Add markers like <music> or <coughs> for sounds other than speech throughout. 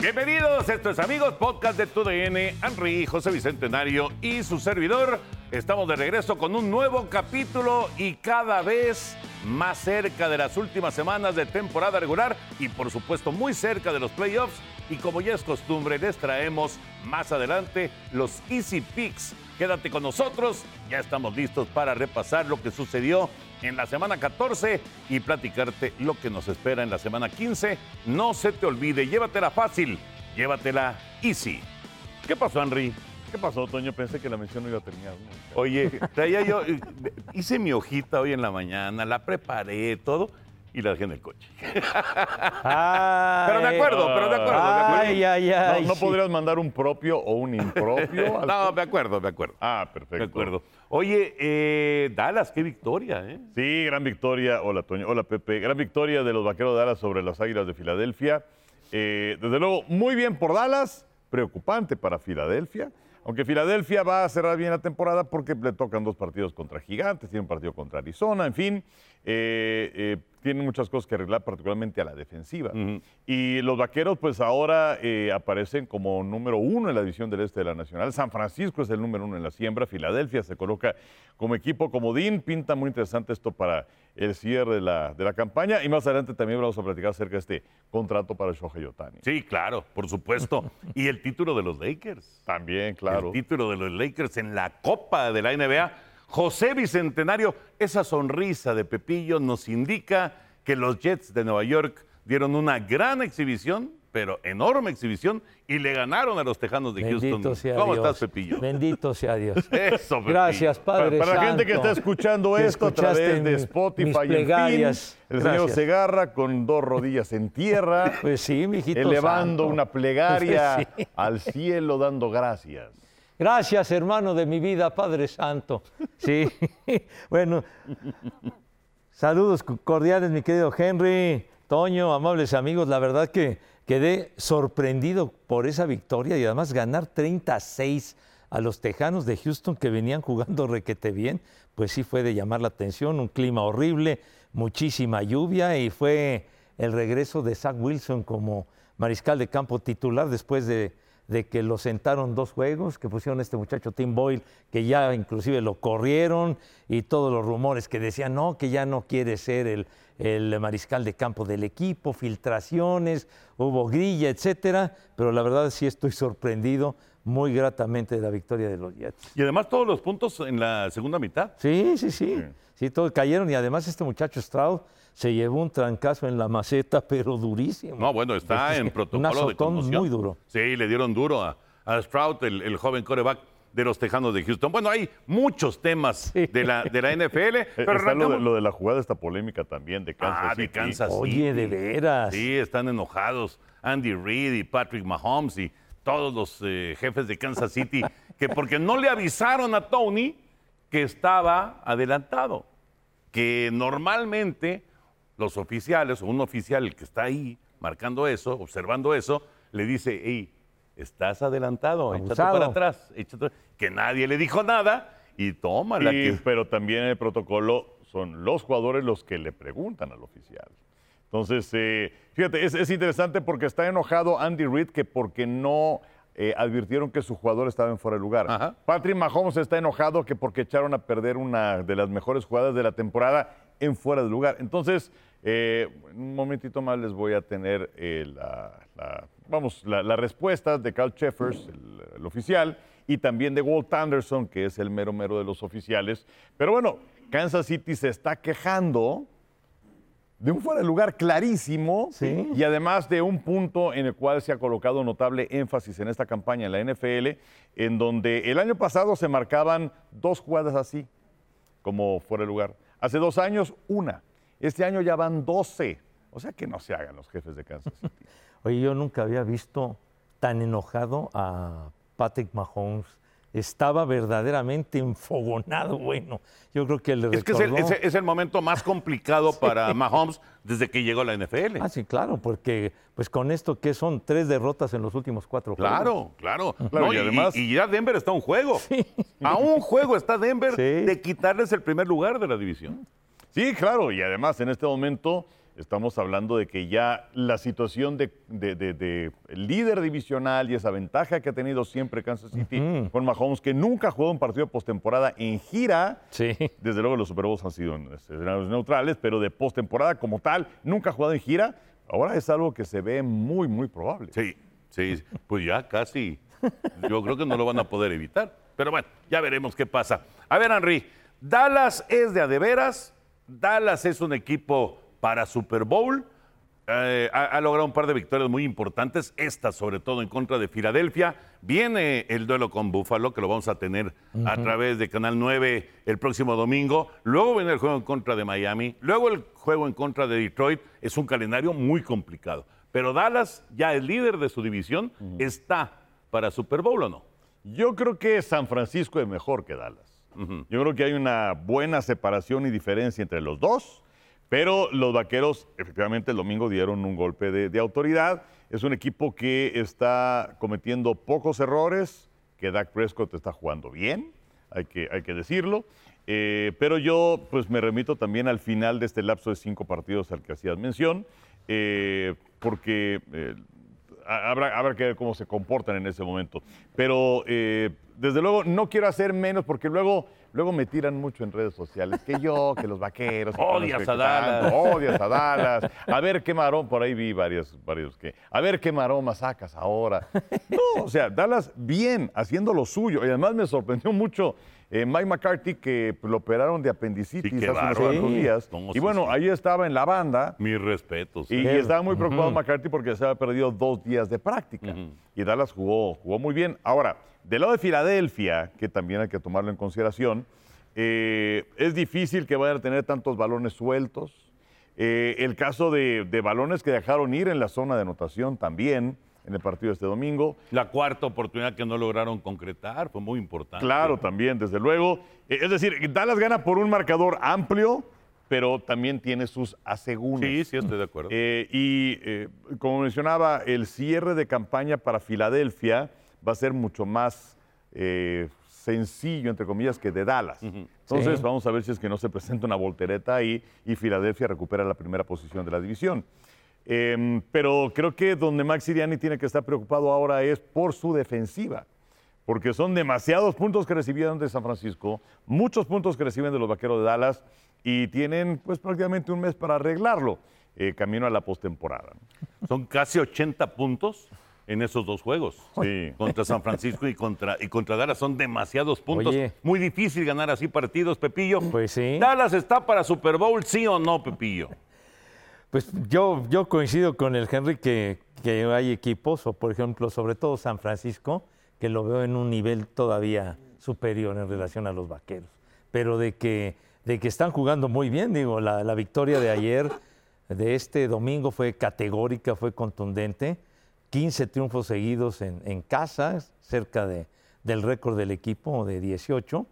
Bienvenidos, esto es Amigos, podcast de TUDN, Henry, José Bicentenario y su servidor. Estamos de regreso con un nuevo capítulo y cada vez más cerca de las últimas semanas de temporada regular y por supuesto muy cerca de los playoffs. Y como ya es costumbre, les traemos más adelante los Easy Picks. Quédate con nosotros, ya estamos listos para repasar lo que sucedió en la semana 14 y platicarte lo que nos espera en la semana 15. No se te olvide, llévatela fácil, llévatela easy. ¿Qué pasó, Henry? ¿Qué pasó, Toño? Pensé que la mención no iba a terminar. Oye, traía yo, hice mi hojita hoy en la mañana, la preparé, todo, y la dejé en el coche. pero de acuerdo, pero de acuerdo. Ay, ay, ay. ¿No, no podrías mandar un propio o un impropio? <laughs> No, me acuerdo, me acuerdo. Ah, perfecto. De acuerdo. Oye, eh, Dallas, qué victoria, ¿eh? Sí, gran victoria. Hola, Toño. Hola, Pepe. Gran victoria de los Vaqueros de Dallas sobre las Águilas de Filadelfia. Eh, desde luego, muy bien por Dallas. Preocupante para Filadelfia. Aunque Filadelfia va a cerrar bien la temporada porque le tocan dos partidos contra Gigantes, tiene un partido contra Arizona, en fin. Eh, eh, tienen muchas cosas que arreglar, particularmente a la defensiva. Y los Vaqueros, pues ahora eh, aparecen como número uno en la división del este de la Nacional. San Francisco es el número uno en la siembra. Filadelfia se coloca como equipo comodín. Pinta muy interesante esto para el cierre de la, de la campaña. Y más adelante también vamos a platicar acerca de este contrato para Shohei Otani. Sí, claro, por supuesto. y el título de los Lakers. También, claro. El título de los Lakers en la Copa de la NBA. José Bicentenario, esa sonrisa de Pepillo nos indica que los Jets de Nueva York dieron una gran exhibición, pero enorme exhibición, y le ganaron a los Tejanos de Bendito Houston. sea ¿Cómo Dios. estás, Pepillo? Bendito sea Dios. <laughs> Eso, Pepillo. Gracias, Padre Para, para la gente que está escuchando esto a través de Spotify mis y en fin, plegarias. el señor. Segarra con dos rodillas en tierra, Pues sí, mijito elevando santo. una plegaria <laughs> Sí. al cielo, dando gracias. Gracias, hermano de mi vida, Padre Santo. Sí, <laughs> bueno, saludos cordiales, mi querido Henry, Toño, amables amigos. La verdad que quedé sorprendido por esa victoria y además ganar 36 a los Tejanos de Houston que venían jugando requete bien, pues sí fue de llamar la atención, un clima horrible, muchísima lluvia y fue el regreso de Zach Wilson como mariscal de campo titular después de, de que lo sentaron dos juegos, que pusieron a este muchacho Tim Boyle, que ya inclusive lo corrieron, y todos los rumores que decían, no, que ya no quiere ser el, el mariscal de campo del equipo, filtraciones, hubo grilla, etcétera, pero la verdad sí estoy sorprendido muy gratamente de la victoria de los Jets. Y además todos los puntos en la segunda mitad. Sí, sí, sí. Sí, todos cayeron y además este muchacho Stroud se llevó un trancazo en la maceta, pero durísimo. No, bueno, está Es en protocolo un de conmoción. muy duro. Sí, le dieron duro a, a Stroud, el, el joven coreback de los Tejanos de Houston. Bueno, hay muchos temas Sí. de, la, de la NFL, <laughs> pero Está lo de, lo de la jugada, esta polémica también de Kansas Ah, de City. Kansas Oye, de veras. Sí, están enojados Andy Reid y Patrick Mahomes y todos los eh, jefes de Kansas City, <laughs> que porque no le avisaron a Tony que estaba adelantado, que normalmente los oficiales o un oficial que está ahí marcando eso, observando eso, le dice, hey, estás adelantado, échate Abusado. para atrás, échate", que nadie le dijo nada y toma la Y- que... Pero también en el protocolo son los jugadores los que le preguntan al oficial. Entonces, eh, fíjate, es, es interesante porque está enojado Andy Reid que porque no eh, advirtieron que su jugador estaba en fuera de lugar. Ajá. Patrick Mahomes está enojado que porque echaron a perder una de las mejores jugadas de la temporada en fuera de lugar. Entonces, eh, un momentito más les voy a tener eh, la, la- vamos, la, la respuesta de Carl Cheffers, el, el oficial, y también de Walt Anderson, que es el mero mero de los oficiales. Pero bueno, Kansas City se está quejando de un fuera de lugar clarísimo Sí. y además de un punto en el cual se ha colocado notable énfasis en esta campaña en la NFL, en donde el año pasado se marcaban dos jugadas así, como fuera de lugar. Hace dos años, una. Este año ya van 12. O sea que no se hagan los jefes de Kansas City. <laughs> Oye, yo nunca había visto tan enojado a Patrick Mahomes. Estaba verdaderamente enfogonado, bueno. Yo creo que le Es que es el, es- es el momento más complicado <laughs> para Mahomes desde que llegó a la NFL. Ah, sí, claro, porque pues con esto que son tres derrotas en los últimos cuatro juegos. Claro, claro. Claro, No, y además- y ya Denver está a un juego. A un juego está Denver Sí. de quitarles el primer lugar de la división. Sí, claro, y además en este momento Estamos hablando de que ya la situación de, de- de- de líder divisional y esa ventaja que ha tenido siempre Kansas City con Mahomes, que nunca ha jugado un partido de postemporada en gira. Sí. Desde luego los Super Bowls han sido en escenarios neutrales, pero de postemporada como tal, nunca ha jugado en gira. Ahora es algo que se ve muy, muy probable. Sí, sí, pues ya casi. Yo creo que no lo van a poder evitar. Pero bueno, ya veremos qué pasa. A ver, Henry, Dallas es de a de veras. Dallas es un equipo para Super Bowl. Eh, ha, ha logrado un par de victorias muy importantes, esta sobre todo en contra de Filadelfia. Viene el duelo con Buffalo, que lo vamos a tener a través de Canal 9 el próximo domingo. Luego viene el juego en contra de Miami. Luego el juego en contra de Detroit. Es un calendario muy complicado. Pero Dallas, ya el líder de su división, está para Super Bowl o no. Yo creo que San Francisco es mejor que Dallas. Yo creo que hay una buena separación y diferencia entre los dos, pero los vaqueros efectivamente el domingo dieron un golpe de, autoridad. Es un equipo que está cometiendo pocos errores, que Dak Prescott está jugando bien, hay que, hay que decirlo. Eh, pero yo pues me remito también al final de este lapso de cinco partidos al que hacías mención, eh, porque eh, habrá, habrá que ver cómo se comportan en ese momento. Pero eh, desde luego no quiero hacer menos porque luego, luego me tiran mucho en redes sociales. Que yo, que los vaqueros. que Odias a Dallas. Odias a Dallas. A ver qué marón, por ahí vi varios, varios que. A ver qué maroma sacas ahora. No, o sea, Dallas bien, haciendo lo suyo. Y además me sorprendió mucho. Eh, Mike McCarthy, que pues, lo operaron de apendicitis Sí, hace unos cuantos días. Y bueno, sí. ahí estaba en la banda. Mis respetos. Y, y estaba muy preocupado McCarthy porque se había perdido dos días de práctica. Y Dallas jugó, jugó muy bien. Ahora, del lado de Filadelfia, que también hay que tomarlo en consideración, eh, es difícil que vayan a tener tantos balones sueltos. Eh, el caso de, de balones que dejaron ir en la zona de anotación también en el partido de este domingo. La cuarta oportunidad que no lograron concretar fue muy importante. Claro, también, desde luego. Eh, Es decir, Dallas gana por un marcador amplio, pero también tiene sus asegúnes. Sí, sí, estoy de acuerdo. Eh, y eh, como mencionaba, el cierre de campaña para Filadelfia va a ser mucho más eh, sencillo, entre comillas, que de Dallas. Entonces, Sí. vamos a ver si es que no se presenta una voltereta ahí y Filadelfia recupera la primera posición de la división. Em, pero creo que donde Max Siriani tiene que estar preocupado ahora es por su defensiva porque son demasiados puntos que recibieron de San Francisco, muchos puntos que reciben de los Vaqueros de Dallas y tienen pues prácticamente un mes para arreglarlo, eh, camino a la postemporada. Son casi 80 puntos en esos dos juegos. Sí. Contra San Francisco y contra, y contra Dallas. Son demasiados puntos. Oye. Muy difícil ganar así partidos, Pepillo. Pues sí. ¿Dallas está para Super Bowl, sí o no, Pepillo? Pues yo, yo coincido con el Henry que, que hay equipos, o por ejemplo, sobre todo San Francisco, que lo veo en un nivel todavía superior en relación a los vaqueros. Pero de que, de que están jugando muy bien, digo, la, la victoria de ayer, de este domingo, fue categórica, fue contundente. 15 triunfos seguidos en, en casa, cerca de, del récord del equipo de 18.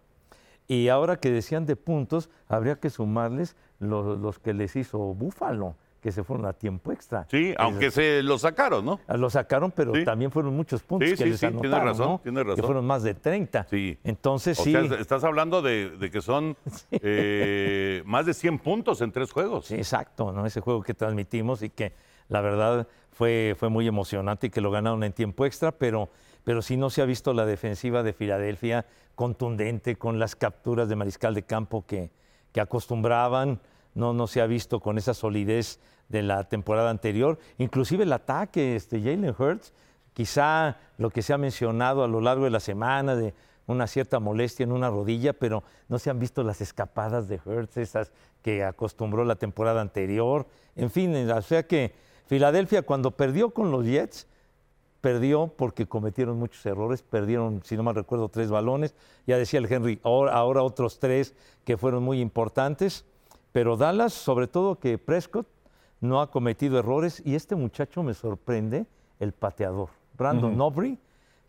Y ahora que decían de puntos, habría que sumarles los, los que les hizo Búfalo, que se fueron a tiempo extra. Sí, aunque se lo sacaron, ¿no? Lo sacaron, pero Sí. también fueron muchos puntos Sí, que sí, les anotaron, razón, ¿no? tienes Que razón. fueron más de 30. Sí. Entonces O sí, sea, estás hablando de, de que son <laughs> eh, más de 100 puntos en tres juegos. sí, exacto, ¿no? Ese juego que transmitimos y que la verdad fue, fue muy emocionante y que lo ganaron en tiempo extra, pero, pero sí no se ha visto la defensiva de Filadelfia contundente con las capturas de mariscal de campo que, que acostumbraban, no, se ha visto con esa solidez de la temporada anterior. Inclusive el ataque, este, Jalen Hurts, quizá lo que se ha mencionado a lo largo de la semana de una cierta molestia en una rodilla, pero no se han visto las escapadas de Hurts, esas que acostumbró la temporada anterior. En fin, o sea que Filadelfia cuando perdió con los Jets, perdió porque cometieron muchos errores, perdieron, si no mal recuerdo, tres balones. Ya decía el Henry, ahora otros tres que fueron muy importantes. Pero Dallas, sobre todo que Prescott no ha cometido errores y este muchacho me sorprende, el pateador, Brandon Nobry,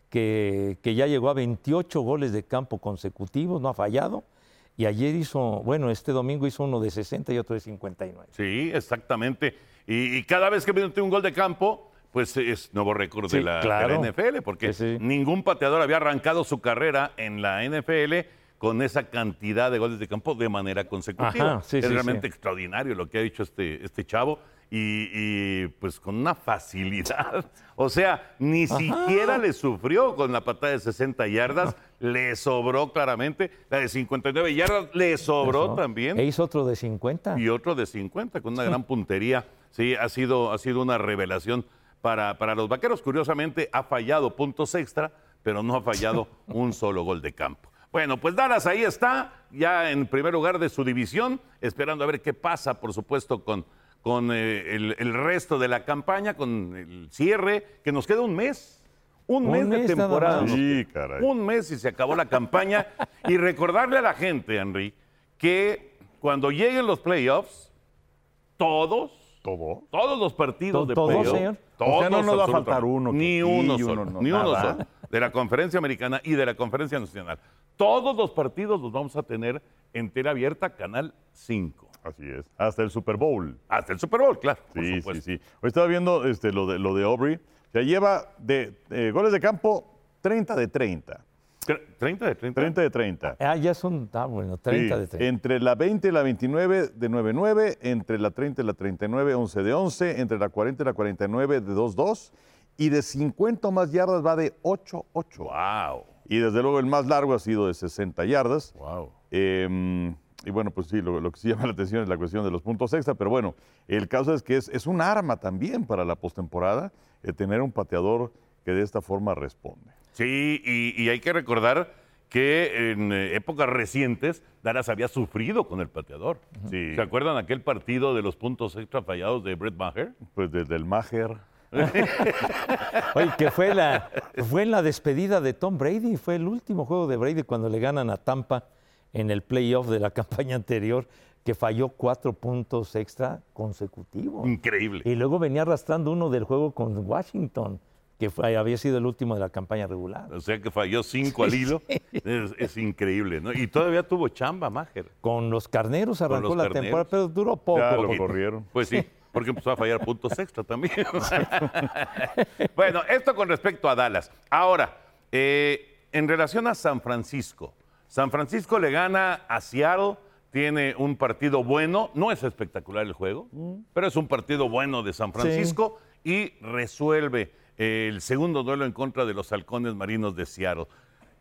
que, que ya llegó a 28 goles de campo consecutivos, no ha fallado. Y ayer hizo, bueno, este domingo hizo uno de 60 y otro de 59. Sí, exactamente. Y, y cada vez que mete un gol de campo, pues es nuevo récord Sí, de, la, de claro. la NFL, porque Sí, sí. ningún pateador había arrancado su carrera en la NFL con esa cantidad de goles de campo de manera consecutiva. Ajá, sí, es sí, realmente sí. extraordinario lo que ha hecho este, este chavo y, y, pues con una facilidad. <laughs> O sea, ni siquiera le sufrió con la patada de 60 yardas, le sobró claramente. La de 59 yardas le sobró Eso. también E hizo otro de 50. y otro de 50 con una gran puntería. Sí, ha sido, ha sido una revelación para, para los vaqueros. Curiosamente, ha fallado puntos extra, pero no ha fallado <laughs> un solo gol de campo. Bueno, pues Dallas ahí está, ya en primer lugar de su división, esperando a ver qué pasa, por supuesto, con, con eh, el, el resto de la campaña, con el cierre, que nos queda un mes. Un, Un mes, de mes temporada. Sí, caray. Un mes y se acabó la campaña. y recordarle a la gente, Henry, que cuando lleguen los playoffs, todos, ¿Todo? todos los partidos ¿To- de todos, playoffs, señor? todos, O sea, no nos va a faltar uno que Ni uno y solo, uno no, ni uno nada. solo. De la conferencia americana y de la conferencia nacional. Todos los partidos los vamos a tener en tela abierta, Canal 5. Así es. Hasta el Super Bowl. Hasta el Super Bowl, claro. por Sí, sí, supuesto. sí. Hoy estaba viendo este, lo, de, lo de Aubrey. O sea, lleva de eh, goles de campo 30 de 30. Tre- 30 de 30. 30 de 30. Ah, ya son, ah, bueno, 30 Sí, de 30. Entre la 20 y la 29 de 9-9, entre la 30 y la 39, 11 de 11, entre la 40 y la 49 de 2-2, y de 50 o más yardas va de 8-8. Wow. Y desde luego el más largo ha sido de 60 yardas. Wow. Eh, y bueno, pues sí, lo, lo que sí <laughs> llama la atención es la cuestión de los puntos extra, pero bueno, el caso es que es, es un arma también para la postemporada eh, tener un pateador que de esta forma responde. Sí, y, y hay que recordar que en eh, épocas recientes Dallas había sufrido con el pateador. Sí. ¿Se acuerdan aquel partido de los puntos extra fallados de Brett Maher? Pues desde el Maher. <laughs> Oye, que fue, la, fue en la despedida de Tom Brady, fue el último juego de Brady cuando le ganan a Tampa en el playoff de la <laughs> campaña anterior, que falló cuatro puntos extra consecutivos. Increíble. Y luego venía arrastrando uno del juego con Washington, que fue- había sido el último de la campaña regular. O sea que falló cinco <laughs> al hilo. Es, es increíble, ¿no? Y todavía tuvo chamba Maher. Con los carneros arrancó los la carneros. temporada, pero duró poco. Lo porque- corrieron. Pues sí, porque empezó a fallar puntos <laughs> extra también. <laughs> bueno, esto con respecto a Dallas. Ahora, eh, en relación a San Francisco, San Francisco le gana a Seattle, tiene un partido bueno, no es espectacular el juego, pero es un partido bueno de San Francisco y resuelve el segundo duelo en contra de los halcones marinos de Seattle.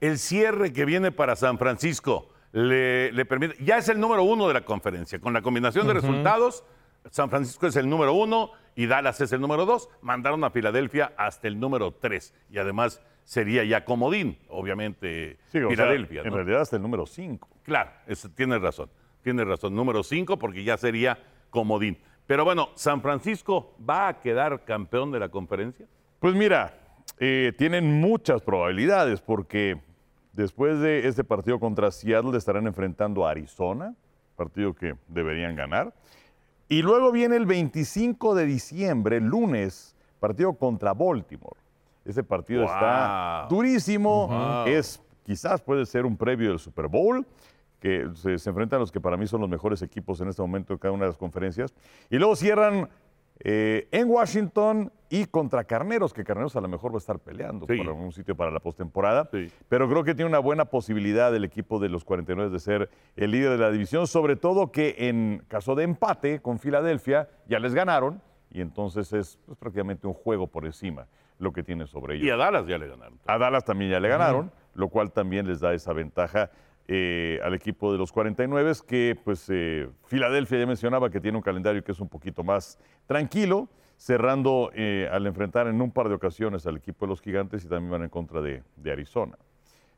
El cierre que viene para San Francisco le, le permite, ya es el número uno de la conferencia, con la combinación de resultados. San Francisco es el número uno y Dallas es el número dos. Mandaron a Filadelfia hasta el número tres. Y además sería ya comodín, obviamente, Sí, o sea, Filadelfia. en ¿no? realidad hasta el número 5. Claro, eso, tienes razón. Tienes razón. Número cinco, porque ya sería comodín. Pero bueno, ¿San Francisco va a quedar campeón de la conferencia? Pues mira, eh, tienen muchas probabilidades porque después de este partido contra Seattle estarán enfrentando a Arizona, partido que deberían ganar. Y luego viene el 25 de diciembre, lunes, partido contra Baltimore. Ese partido Wow. está durísimo, Wow. es quizás puede ser un previo del Super Bowl, que se, se enfrentan los que para mí son los mejores equipos en este momento en cada una de las conferencias. Y luego cierran eh, en Washington y contra Carneros, que Carneros a lo mejor va a estar peleando Sí. por un sitio para la postemporada. Sí. Pero creo que tiene una buena posibilidad el equipo de los 49 de ser el líder de la división, sobre todo que en caso de empate con Filadelfia ya les ganaron y entonces es pues, prácticamente un juego por encima lo que tiene sobre ellos. Y a Dallas ya le ganaron. A Dallas también ya le ganaron, lo cual también les da esa ventaja eh, al equipo de los 49, que pues eh, Filadelfia ya mencionaba que tiene un calendario que es un poquito más tranquilo, cerrando eh, al enfrentar en un par de ocasiones al equipo de los gigantes y también van en contra de, de Arizona.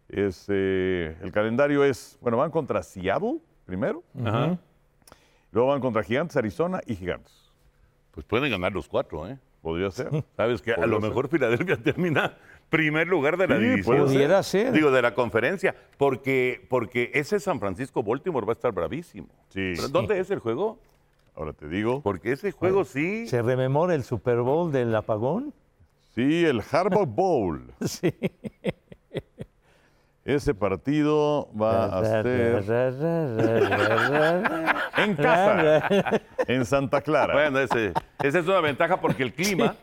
Es, el calendario es, bueno, van contra Seattle primero, luego van contra Gigantes, Arizona y Gigantes. Pues pueden ganar los cuatro, ¿eh? Podría ser. <laughs> Sabes que a lo mejor Filadelfia <laughs> termina primer lugar de la Sí, división. Pudiera ser. Digo, de la conferencia, porque, porque ese San Francisco-Baltimore va a estar bravísimo. Sí. ¿Pero ¿Dónde es el juego? Ahora te digo, Porque ese juego sí. ¿Se rememora el Super Bowl del apagón? sí, el Harbaugh Bowl. <laughs> Sí. Ese partido va a ser en casa, <laughs> en Santa Clara. Bueno, ese, esa es una ventaja porque el clima,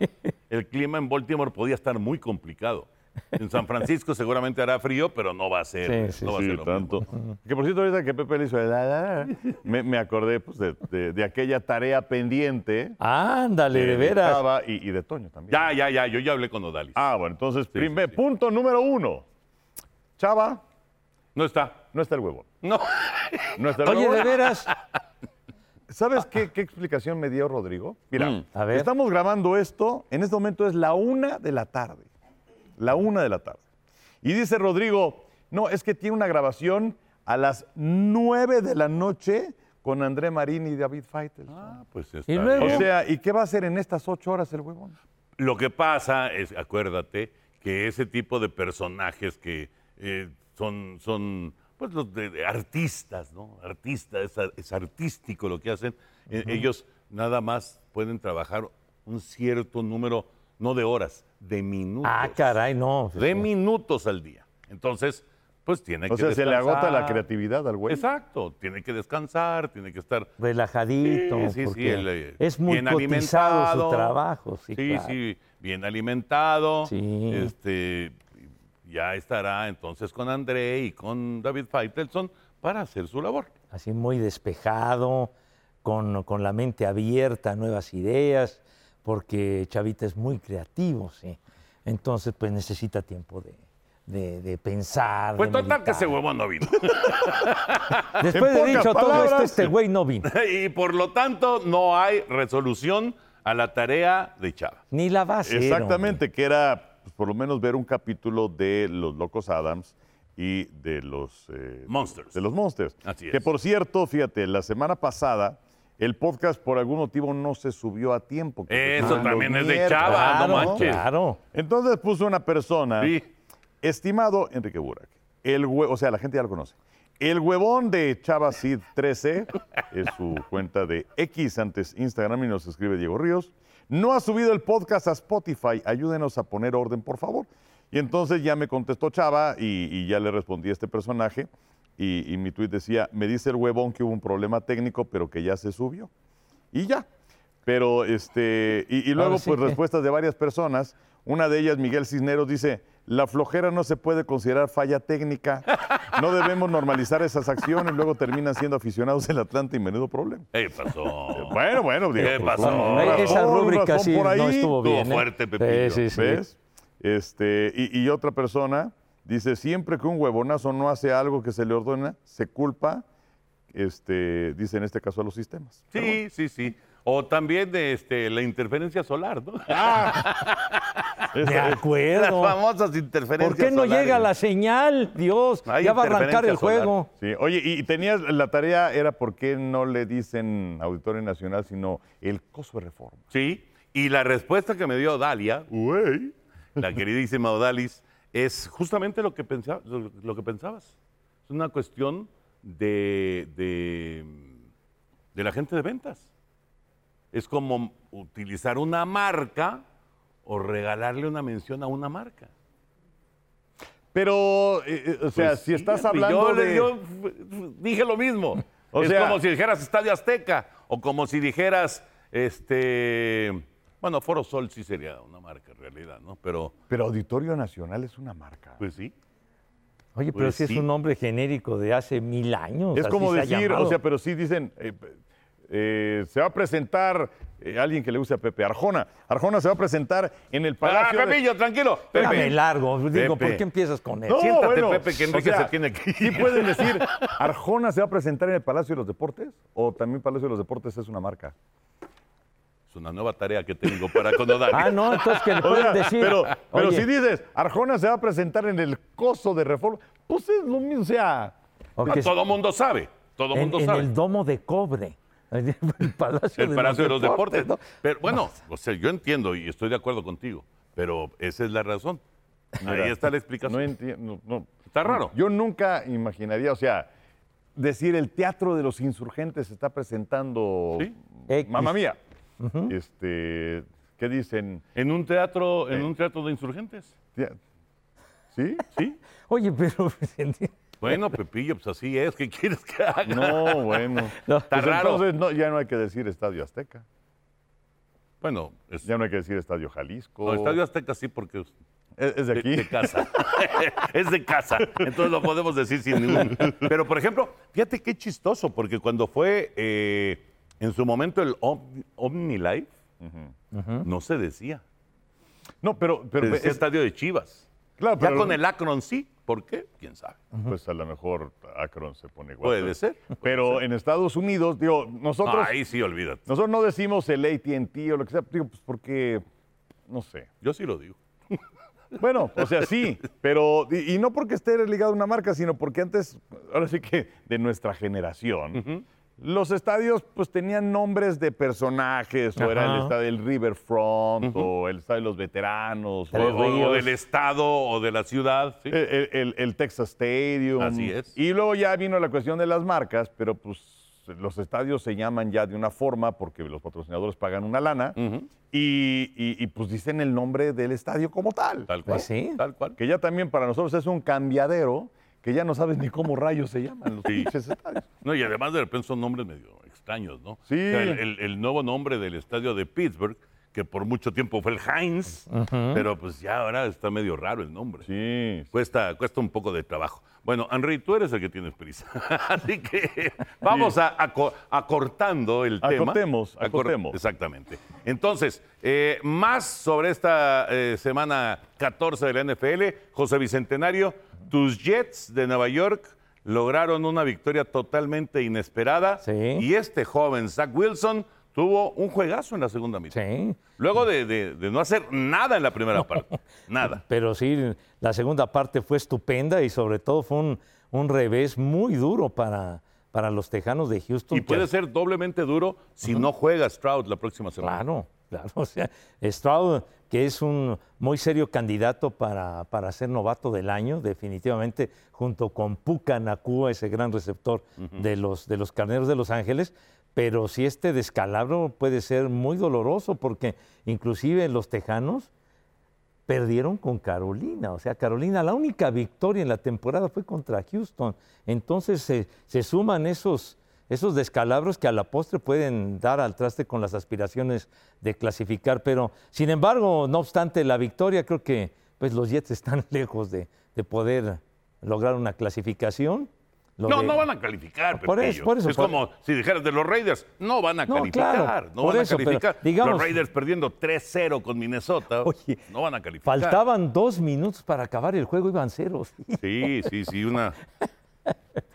el clima en Baltimore podía estar muy complicado. En San Francisco seguramente hará frío, pero no va a ser, Sí, sí, no va a Sí, ser lo mismo. tanto. Que por cierto, ahorita que Pepe le hizo el la, la, la, me, me acordé pues, de, de- de aquella tarea pendiente Ándale, de veras. Chava y, y de Toño también. Ya, ya, ya, yo ya hablé con Odalis. Ah, bueno, entonces, Sí, primer, sí, sí. punto número uno. Chava, No está. no está el huevón. No. No está el Oye, huevón. de veras. ¿Sabes qué, qué explicación me dio Rodrigo? Mira, Mm. A ver. estamos grabando esto, en este momento es la una de la tarde. La una de la tarde. Y dice Rodrigo, no, es que tiene una grabación a las nueve de la noche con André Marín y David Feitel. Ah, pues está Y bien. O sea, ¿y qué va a hacer en estas ocho horas el huevón? Lo que pasa es, acuérdate, que ese tipo de personajes que eh, son, son pues los de, de artistas, ¿no? Artistas, es, ar- es artístico lo que hacen. Eh, ellos nada más pueden trabajar un cierto número, no de horas, de minutos. Ah, caray, no. De minutos al día. Entonces, pues tiene O que sea, se le agota la creatividad al güey. Exacto, tiene que descansar, tiene que estar Relajadito. Sí, sí, sí, porque el, eh, es muy bien cotizado su alimentado. trabajo. Sí, Sí, claro. sí, bien alimentado. Sí. Este, ya estará entonces con André y con David Feitelson para hacer su labor. Así muy despejado, con, con la mente abierta a nuevas ideas, porque Chavita es muy creativo, sí. Entonces, pues necesita tiempo de, de- de pensar. Pues de total que ese huevón no vino. <laughs> Después de dicho todo esto, este güey no vino. <laughs> y por lo tanto no hay resolución a la tarea de Chava. Ni la hacer. Exactamente, que era por lo menos ver un capítulo de Los Locos Adams y de los eh, Monsters. De los Monsters. Así Que es. por cierto, fíjate, la semana pasada el podcast por algún motivo no se subió a tiempo. que Eso también es de. Chava, Claro, no manches. claro. Entonces puso una persona, Sí. estimado Enrique Burak, el hue- o sea, la gente ya lo conoce. El huevón de Chava Cid 13 es su cuenta de X antes Instagram y nos escribe Diego Ríos. No ha subido el podcast a Spotify. Ayúdenos a poner orden, por favor. Y entonces ya me contestó Chava y, y ya le respondí a este personaje. Y, y mi tuit decía, me dice el huevón que hubo un problema técnico, pero que ya se subió. Y ya. Pero, este, y, y luego, sí pues, que- respuestas de varias personas. Una de ellas, Miguel Cisneros, dice, la flojera no se puede considerar falla técnica. No debemos normalizar esas acciones, luego terminan siendo aficionados del Atlante y menudo problema. ¿Qué pasó? Bueno, bueno, digo, ¿Qué pues, pasó? Eh, razón, Esa rúbrica sí por ahí, no estuvo Estuvo bien. ¿eh? fuerte, Pepillo. Sí, sí, sí. ¿Ves? Este, y, y otra persona dice, siempre que un huevonazo no hace algo que se le ordena, se culpa, este, dice en este caso a los sistemas. Bueno. Sí, sí, sí. O también de este, la interferencia solar, ¿no? <laughs> De Esa- Las acuerdo. famosas interferencias ¿Por qué no solares. llega la señal? Dios, Hay ya va a arrancar el juego. Sí, oye, y tenías la tarea era por qué no le dicen Auditorio Nacional, sino el coso de reforma. Sí, y la respuesta que me dio Dalia, Güey. la queridísima Odalis, es justamente lo que, pensa- lo, lo que pensabas. Es una cuestión de, de, de la gente de ventas. Es como utilizar una marca o regalarle una mención a una marca. Pero, eh, eh, o sea, Pues si estás sí, hablando yo, de... dije lo mismo. O es sea- como si dijeras Estadio Azteca o como si dijeras, este, bueno, Foro Sol sí sería una marca en realidad, ¿no? Pero, Pero Auditorio Nacional es una marca. pues sí. Oye, pero Pues si es un nombre genérico de hace mil años. es así como se ha decir, o sea, pero sí dicen, eh, eh, se va a presentar eh, alguien que le guste a Pepe Arjona. Arjona se va a presentar en el Ah, Palacio. de- Pepillo, tranquilo. Pepe. largo. Digo, ¿por qué empiezas con él? No, Siéntate, bueno, Pepe, que Enrique o sea, se tiene que ir. ¿Sí pueden decir, <laughs> Arjona se va a presentar en el Palacio de los Deportes? ¿O también Palacio de los Deportes es una marca? Es una nueva tarea que tengo para con Odalis. <laughs> Ah, no, entonces que le <laughs> O pueden sea, decir. pero pero oye, si dices, Arjona se va a presentar en el coso de reforma, pues es lo mismo, o sea, o Ah, que- todo mundo sabe. Todo en, mundo en sabe. el domo de cobre. El <laughs> Palacio, El Palacio de los Deportes. ¿no? Pero bueno, o sea, yo entiendo y estoy de acuerdo contigo, pero esa es la razón. Mira, Ahí está la no explicación. entiendo. no. Está raro. Yo nunca imaginaría, o sea, decir el teatro de los insurgentes está presentando Sí. X. Mamma mía. Este, ¿qué dicen? En un teatro, en Eh. un teatro de insurgentes. ¿Sí? ¿Sí? <laughs> Oye, pero. Bueno, Pepillo, pues así es. ¿Qué quieres que haga? No, bueno. No. Está Pues raro. entonces no, ya no hay que decir Estadio Azteca. Bueno, es- Ya no hay que decir Estadio Jalisco. no, Estadio Azteca sí, porque Es, es de de, aquí. de casa. <laughs> es de casa. Entonces lo podemos decir sin ningún. <laughs> Pero, por ejemplo, fíjate qué chistoso, porque cuando fue eh, en su momento el Omni, OmniLife, no se decía. No, pero, Se pero decía es- estadio de Chivas. Claro, Ya con el Akron sí. ¿Por qué? ¿Quién sabe? pues a lo mejor Akron se pone igual. Puede pero- ser. Pero en Estados Unidos, digo, nosotros, Ahí sí, olvídate. nosotros no decimos el AT&T o lo que sea, digo, pues porque, no sé. Yo sí lo digo. <laughs> Bueno, o sea, sí, pero, y, y no porque esté ligado a una marca, sino porque antes, ahora sí que de nuestra generación, los estadios pues tenían nombres de personajes, o era el estadio del Riverfront, o el estadio de los veteranos, O, o, del estado o de la ciudad. ¿sí? el, el- el- el Texas Stadium. Así es. Y luego ya vino la cuestión de las marcas, pero pues los estadios se llaman ya de una forma porque los patrocinadores pagan una lana y- y, pues dicen el nombre del estadio como tal. Tal cual. Pues sí. Tal cual. Que ya también para nosotros es un cambiadero que ya no sabes ni cómo rayos se llaman los Sí. pinches estadios. No, y además de repente son nombres medio extraños, ¿no? Sí. O sea, el, el- el nuevo nombre del estadio de Pittsburgh, que por mucho tiempo fue el Heinz, pero pues ya ahora está medio raro el nombre. Sí. Cuesta, cuesta un poco de trabajo. Bueno, Henry, tú eres el que tienes prisa. <laughs> Así que vamos a, aco- acortando el tema. Acotemos, Acor- acotemos. Exactamente. Entonces, eh, más sobre esta eh, semana 14 de la NFL. José Bicentenario, tus Jets de Nueva York lograron una victoria totalmente inesperada. Sí. Y este joven, Zach Wilson, tuvo un juegazo en la segunda mitad. Sí. Luego de, de- de no hacer nada en la primera parte. Nada. <laughs> Pero sí, la segunda parte fue estupenda y sobre todo fue un, un revés muy duro para, para los Tejanos de Houston. Y puede que- ser doblemente duro si no juega Stroud la próxima semana. Claro, claro. <laughs> O sea, Stroud, que es un muy serio candidato para, para ser novato del año, definitivamente, junto con Puka Nakua, ese gran receptor de, los, de los carneros de Los Ángeles. Pero sí, este descalabro puede ser muy doloroso porque inclusive los tejanos perdieron con Carolina. O sea, Carolina, la única victoria en la temporada fue contra Houston. Entonces se, se suman esos, esos descalabros que a la postre pueden dar al traste con las aspiraciones de clasificar. Pero, sin embargo, no obstante la victoria, creo que pues, los Jets están <laughs> lejos de, de poder lograr una clasificación. Lo No, de- no van a calificar, Por eso, por eso, Es por- como si dijeras de los Raiders, no van a No, calificar, claro, no van eso, a pero calificar. digamos- los Raiders perdiendo 3-0 con Minnesota, <laughs> Oye, no van a calificar. Faltaban dos minutos para acabar el juego, iban ceros. Sí, sí, sí, una <laughs>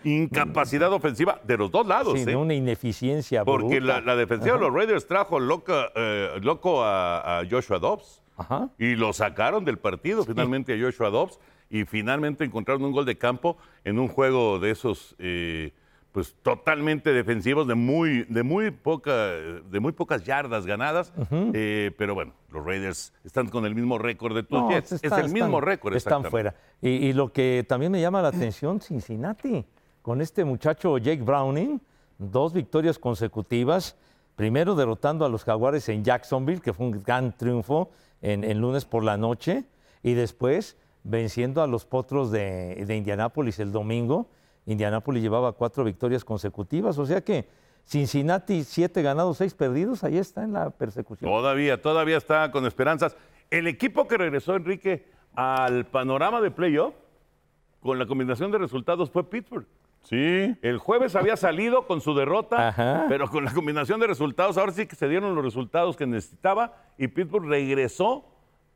incapacidad ofensiva de los dos lados, Sí, ¿eh? una ineficiencia Porque bruta. la, la defensiva de los Raiders trajo loca, eh, loco a, a Joshua Dobbs. Ajá. Y lo sacaron del partido finalmente a Joshua Dobbs y finalmente encontraron un gol de campo en un juego de esos eh, pues totalmente defensivos de muy de muy poca de muy pocas yardas ganadas Eh, pero bueno los Raiders están con el mismo récord de tus No, Jets está- es el mismo están- récord Están fuera. Y, y lo que también me llama la atención, Cincinnati, con este muchacho Jake Browning, dos victorias consecutivas. Primero derrotando a los Jaguares en Jacksonville, que fue un gran triunfo en, en lunes por la noche. Y después venciendo a los Potros de, de Indianápolis el domingo. Indianápolis llevaba cuatro victorias consecutivas. O sea que Cincinnati, siete ganados, seis perdidos, ahí está en la persecución. Todavía, todavía está con esperanzas. El equipo que regresó, Enrique, al panorama de playoff, con la combinación de resultados, fue Pittsburgh. Sí. El jueves había salido con su derrota, Ajá. pero con la combinación de resultados, ahora sí que se dieron los resultados que necesitaba y Pittsburgh regresó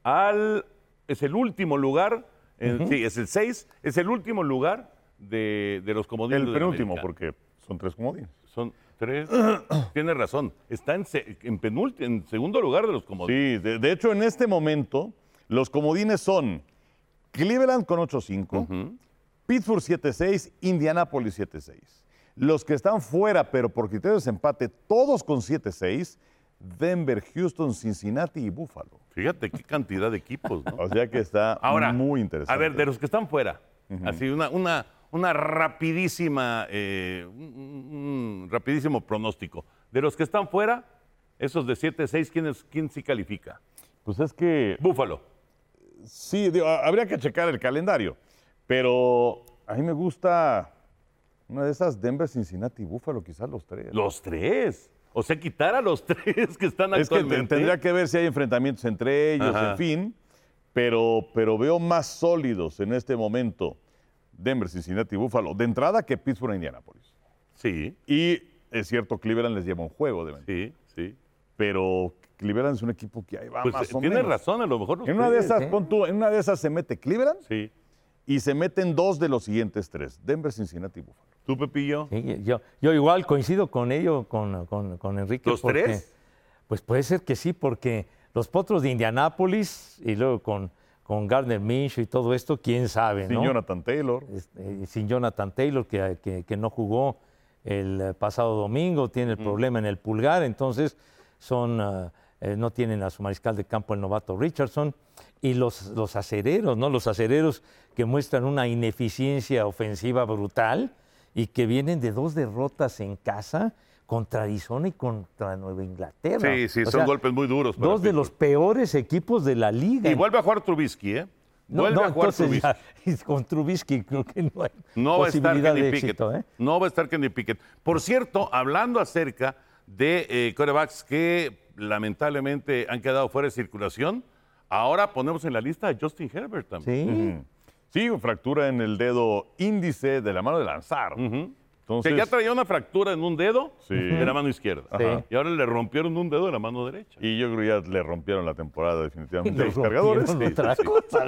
al. Es el último lugar, en- sí, es el 6, es el último lugar de, de los comodines. El penúltimo, porque son tres comodines. Son tres. <clears throat> Tienes razón. Está en, en, penúlti- en segundo lugar de los comodines. Sí, de, de hecho, en este momento, los comodines son Cleveland con 8-5, Pittsburgh 7-6, Indianapolis 7-6. Los que están fuera, pero por criterios de empate, todos con 7-6, Denver, Houston, Cincinnati y Buffalo. Fíjate qué cantidad de equipos, ¿no? <laughs> O sea que está Ahora, muy interesante. A ver, de los que están fuera, así una, una, una rapidísima, eh, un, rapidísimo pronóstico. De los que están fuera, esos de 7-6, ¿quién, es- ¿quién sí califica? Pues es que Búfalo. sí, digo, habría que checar el calendario, pero a mí me gusta una de esas Denver, Cincinnati y Buffalo, quizás los tres. Los tres. O sea, quitar a los <laughs> tres que están Es que te- actualmente. tendría que ver si hay enfrentamientos entre ellos, Ajá. en fin. pero, pero veo más sólidos en este momento Denver, Cincinnati y Buffalo, de entrada que Pittsburgh e Indianapolis. Sí, Y es cierto, Cleveland les lleva un juego de ventaja. sí, sí. Pero Cleveland es un equipo que ahí va Pues más o tienes menos. razón, a lo mejor. En una de esas, sí. pon tú, en una de esas se mete Cleveland Sí. y se meten dos de los siguientes tres: Denver, Cincinnati y Buffalo. ¿Tú, Pepillo? Sí, yo, yo igual coincido con ello, con, con- con Enrique. ¿Los porque- tres? Pues puede ser que sí, porque los potros de Indianápolis y luego con, con Gardner Minshew y todo esto, quién sabe, Sin ¿no? Jonathan Taylor. Este, sin Jonathan Taylor, que, que- que no jugó el eh, pasado domingo, tiene el problema en el pulgar, entonces son, eh, no tienen a su mariscal de campo el novato Richardson. Y los, los acereros, ¿no? Los acereros que muestran una ineficiencia ofensiva brutal y que vienen de dos derrotas en casa contra Arizona y contra Nueva Inglaterra. Sí, sí, O son sea, golpes muy duros. para Dos de los peores equipos de la liga. Y vuelve a jugar Trubisky, ¿eh? No, Vuelve no, a jugar entonces Trubisky. <laughs> ya, con Trubisky creo que no hay No va a estar posibilidad Kenny de Pickett. éxito. ¿eh? No va a estar Kenny Pickett. Por cierto, hablando acerca de eh, quarterbacks que lamentablemente han quedado fuera de circulación, ahora ponemos en la lista a Justin Herbert también. Sí, Sí, fractura en el dedo índice de la mano de lanzar. Entonces, Que ya traía una fractura en un dedo Sí. de la mano izquierda. Sí. Y ahora le rompieron un dedo de la mano derecha. y yo creo que ya le rompieron la temporada definitivamente a los cargadores. Sí, otra sí.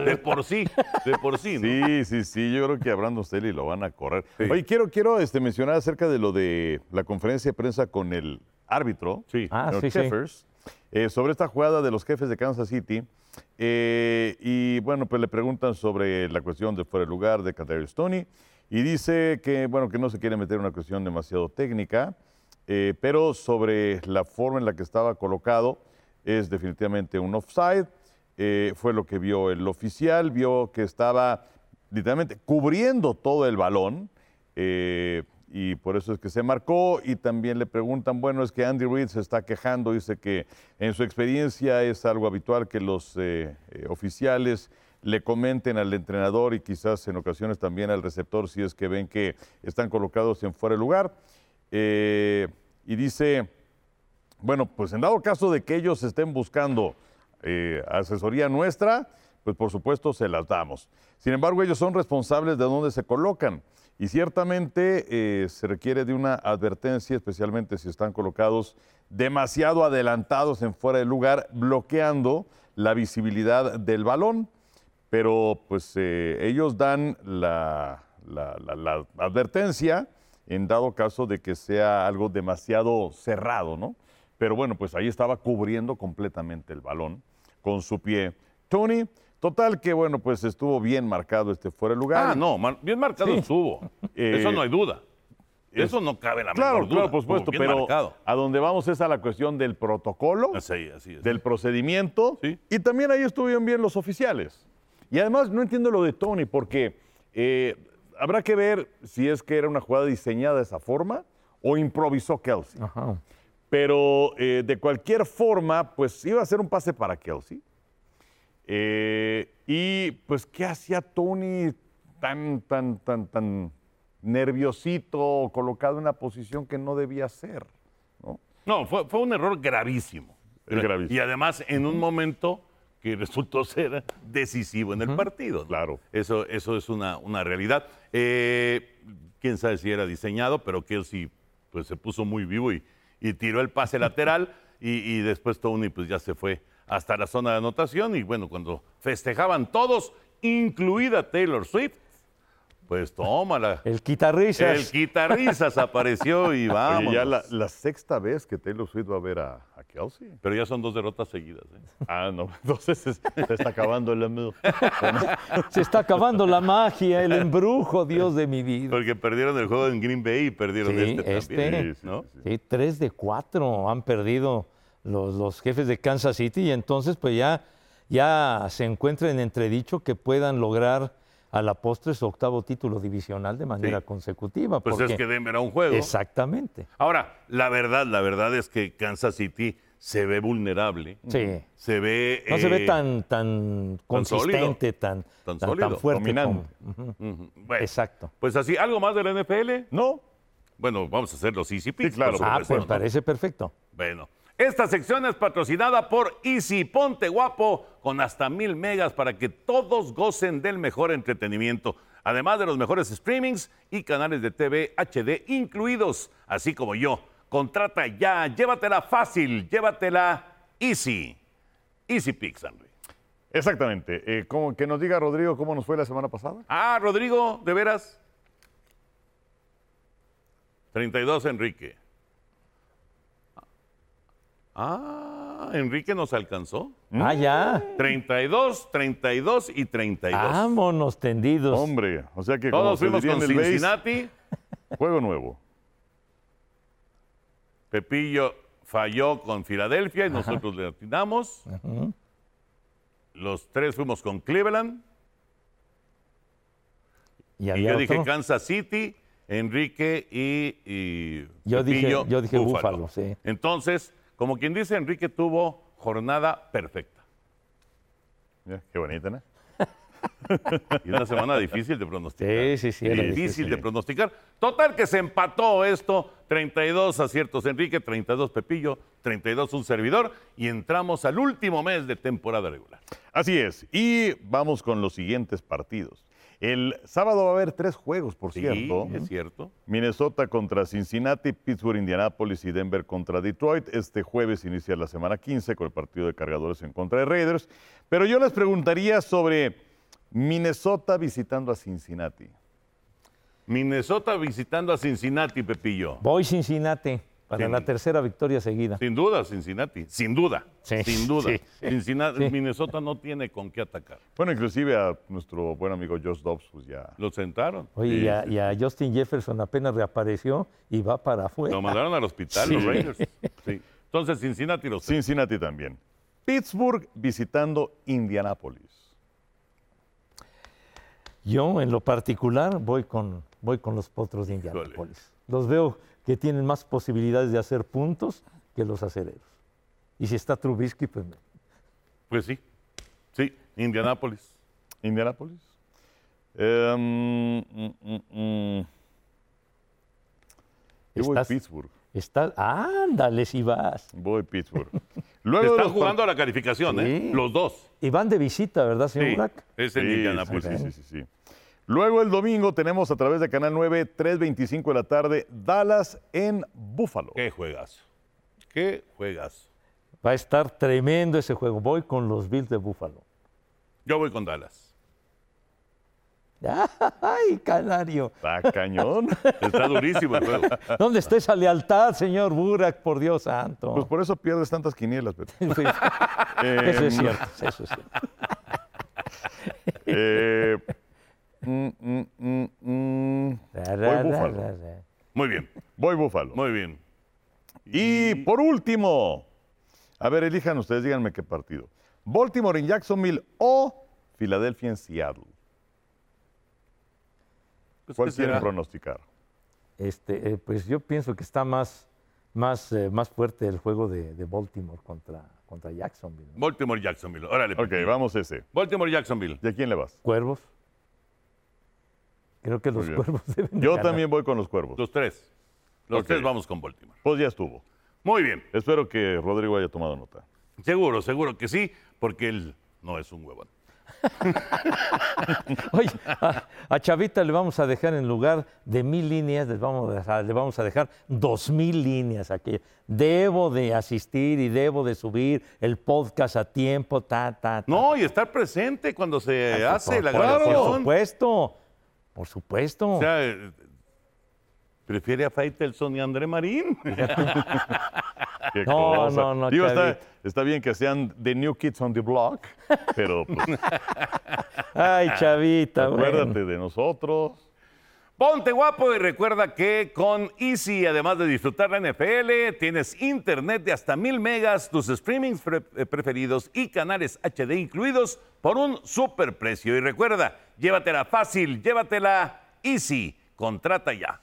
De por sí, de por sí, ¿no? Sí, sí, sí, yo creo que a Brandon Staley lo van a correr. Oye, quiero, quiero este, mencionar acerca de lo de la conferencia de prensa con el árbitro, Sí. Ah. Sheffers, eh, sobre esta jugada de los jefes de Kansas City. Eh, y bueno, pues le preguntan sobre la cuestión de fuera de lugar de Kadarius Stoney y dice que, bueno, que no se quiere meter en una cuestión demasiado técnica, eh, pero sobre la forma en la que estaba colocado es definitivamente un offside. Eh, fue lo que vio el oficial, vio que estaba literalmente cubriendo todo el balón. eh, y por eso es que se marcó y también le preguntan, bueno, es que Andy Reid se está quejando, dice que en su experiencia es algo habitual que los oficiales le comenten al entrenador y quizás en ocasiones también al receptor si es que ven que están colocados en fuera de lugar. Eh, y dice, bueno, pues en dado caso de que ellos estén buscando eh, asesoría nuestra, pues por supuesto se las damos. Sin embargo, ellos son responsables de dónde se colocan y ciertamente eh, se requiere de una advertencia, especialmente si están colocados demasiado adelantados en fuera de lugar, bloqueando la visibilidad del balón. Pero pues eh, ellos dan la, la- la- la advertencia en dado caso de que sea algo demasiado cerrado, ¿no? Pero bueno, pues ahí estaba cubriendo completamente el balón con su pie. Tony, total que bueno, pues estuvo bien marcado este fuera de lugar. Ah, no, mar- bien marcado estuvo. Eh, Eso no hay duda. Eso no cabe la Claro, menor duda. claro, por supuesto, pero marcado. a donde vamos es a la cuestión del protocolo, Así, así del procedimiento, Sí. y también ahí estuvieron bien los oficiales. Y además no entiendo lo de Tony, porque eh, habrá que ver si es que era una jugada diseñada de esa forma o improvisó Kelsey. Ajá. Pero eh, de cualquier forma, pues iba a ser un pase para Kelsey. Eh, y pues, ¿qué hacía Tony tan, tan, tan, tan nerviosito, colocado en una posición que no debía ser? ¿no? No, fue, fue un error gravísimo. Es gravísimo. Y además en un momento que resultó ser decisivo en el partido. Claro. Eso, eso es una, una realidad. Eh, Quién sabe si era diseñado, pero Kelsey pues, se puso muy vivo y, y tiró el pase lateral y, y después Tony pues, ya se fue hasta la zona de anotación y bueno, cuando festejaban todos, incluida Taylor Swift, pues tómala. El quitarrisas. El quitarrisas apareció y vamos. <laughs> Oye, ya la, la sexta vez que Taylor Swift va a ver a Kelsey. Pero ya son dos derrotas seguidas. ¿eh? <laughs> Ah, no, entonces se, se está acabando el amigo. <laughs> Se está acabando la magia, el embrujo, Dios de mi vida. Porque perdieron el juego en Green Bay y perdieron Sí, este, este. también. Sí, sí, ¿no? sí, sí. Sí, tres de cuatro han perdido los, los jefes de Kansas City y entonces pues ya, ya se encuentra en entredicho que puedan lograr a la postre su octavo título divisional de manera Sí. consecutiva. Pues porque- es que Denver era un juego. Exactamente. Ahora, la verdad, la verdad es que Kansas City se ve vulnerable. Sí. Se ve. No se ve eh, tan, tan consistente, tan, Tan tan, sólido, tan fuerte. dominante. como-. Bueno, Exacto. Pues así, ¿algo más de la NFL? No, Bueno, vamos a hacer los easy picks. claro. por Ah, pues ¿no? parece perfecto. Bueno, Esta sección es patrocinada por Easy Ponte Guapo con hasta mil megas para que todos gocen del mejor entretenimiento, además de los mejores streamings y canales de TV HD incluidos, así como yo. Contrata ya, llévatela fácil, llévatela easy. Easy Pix, Henry. Exactamente. Eh, ¿cómo- que nos diga Rodrigo cómo nos fue la semana pasada. Ah, Rodrigo, ¿de veras? 32, Enrique. Ah, Enrique nos alcanzó. Ah, ya. 32, 32 y 32. Vámonos tendidos. Hombre, o sea que Todos fuimos con el base, Cincinnati. juego nuevo. Pepillo falló con Filadelfia y nosotros le atinamos. Los tres fuimos con Cleveland. Y yo dije. Kansas City, Enrique y, y Yo dije- yo dije Búfalo, sí. Entonces, como quien dice, Enrique tuvo jornada perfecta. Mira, qué bonita, ¿no? <laughs> Y una semana difícil de pronosticar. Sí, sí, sí, Difícil difícil. de pronosticar. Total que se empató esto. 32 aciertos Enrique, 32 Pepillo, 32 un servidor. Y entramos al último mes de temporada regular. Así es. Y vamos con los siguientes partidos. El sábado va a haber tres juegos, por Sí, cierto. es cierto. Minnesota contra Cincinnati, Pittsburgh, Indianapolis y Denver contra Detroit. Este jueves inicia la semana 15 con el partido de cargadores en contra de Raiders. Pero yo les preguntaría sobre Minnesota visitando a Cincinnati. Minnesota visitando a Cincinnati, Pepillo. Voy Cincinnati para Sí. la tercera victoria seguida. Sin duda, Cincinnati. Sin duda. Sí, Sin duda. sí, sí. Cincinnati, Sí. Minnesota no tiene con qué atacar. Bueno, inclusive a nuestro buen amigo Josh Dobbs, pues ya. Lo sentaron. Oye, y, a, y a Justin Jefferson apenas reapareció y va para afuera. Lo mandaron al hospital Sí. los Raiders. Sí. Entonces, Cincinnati los Cincinnati también. Pittsburgh visitando Indianapolis. Yo, en lo particular, voy con, voy con los potros de Indianapolis. Los veo que tienen más posibilidades de hacer puntos que los aceleros. Y si está Trubisky, pues Pues sí. Sí, Indianápolis. Indianapolis. Mm, mm, mm. Yo voy Estás- Pittsburgh. está. Ándale, si vas. Voy Pittsburgh. Se <laughs> Luego están los jugando a la calificación, ¿eh? Los dos. Y van de visita, ¿verdad, señor Sí, es en Sí, Indianápolis. sí, sí, sí, sí. Luego el domingo tenemos a través de Canal 9, 3.25 de la tarde, Dallas en Buffalo. Qué juegazo. Qué juegazo. Va a estar tremendo ese juego. Voy con los Bills de Buffalo. Yo voy con Dallas. <laughs> ¡Ay, canario! Está cañón. <laughs> Está durísimo el juego. ¿Dónde está esa lealtad, señor Burak? Por Dios santo. Pues por eso pierdes tantas quinielas. Beto. <laughs> Sí, Eh, eso es cierto, eso es cierto. eh, mm, mm, mm, mm. Voy ra. Muy bien, Voy Buffalo. muy bien. Y por último, a ver, elijan ustedes, díganme qué partido. Baltimore en Jacksonville o Filadelfia en Seattle. Pues, ¿Cuál ¿qué quieren será? pronosticar? Este, eh, pues yo pienso que está más, más, eh, más fuerte el juego de, de Baltimore contra, contra Jacksonville. ¿no? Baltimore, Jacksonville. Órale. Ok, Pepillo. vamos ese. Baltimore, Jacksonville. ¿Y a quién le vas? ¿Cuervos? Creo que los cuervos <laughs> deben de Yo ganar. también voy con los cuervos. Los tres. Los tres vamos con Baltimore. Pues ya estuvo. Muy bien. Espero que Rodrigo haya tomado nota. Seguro, seguro que sí, porque él no es un huevón. <laughs> Oye, a, a Chavita le vamos a dejar en lugar de mil líneas, les vamos a dejar, le vamos a dejar dos mil líneas aquí. Debo de asistir y debo de subir el podcast a tiempo, ta, ta, ta. No, y estar presente cuando se hace la por, por grabación. supuesto, por supuesto. O sea, prefiere a Faitelson y a André Marín. <laughs> Qué No, cosa. no, no, Digo, está, bien que sean The New Kids on the Block, pero pues, <laughs> Ay, Chavita, bueno. acuérdate de nosotros. Ponte guapo y recuerda que con Easy, además de disfrutar la NFL, tienes internet de hasta mil megas, tus streamings pre- preferidos y canales HD incluidos por un super precio. Y recuerda, llévatela fácil, llévatela Easy. Contrata ya.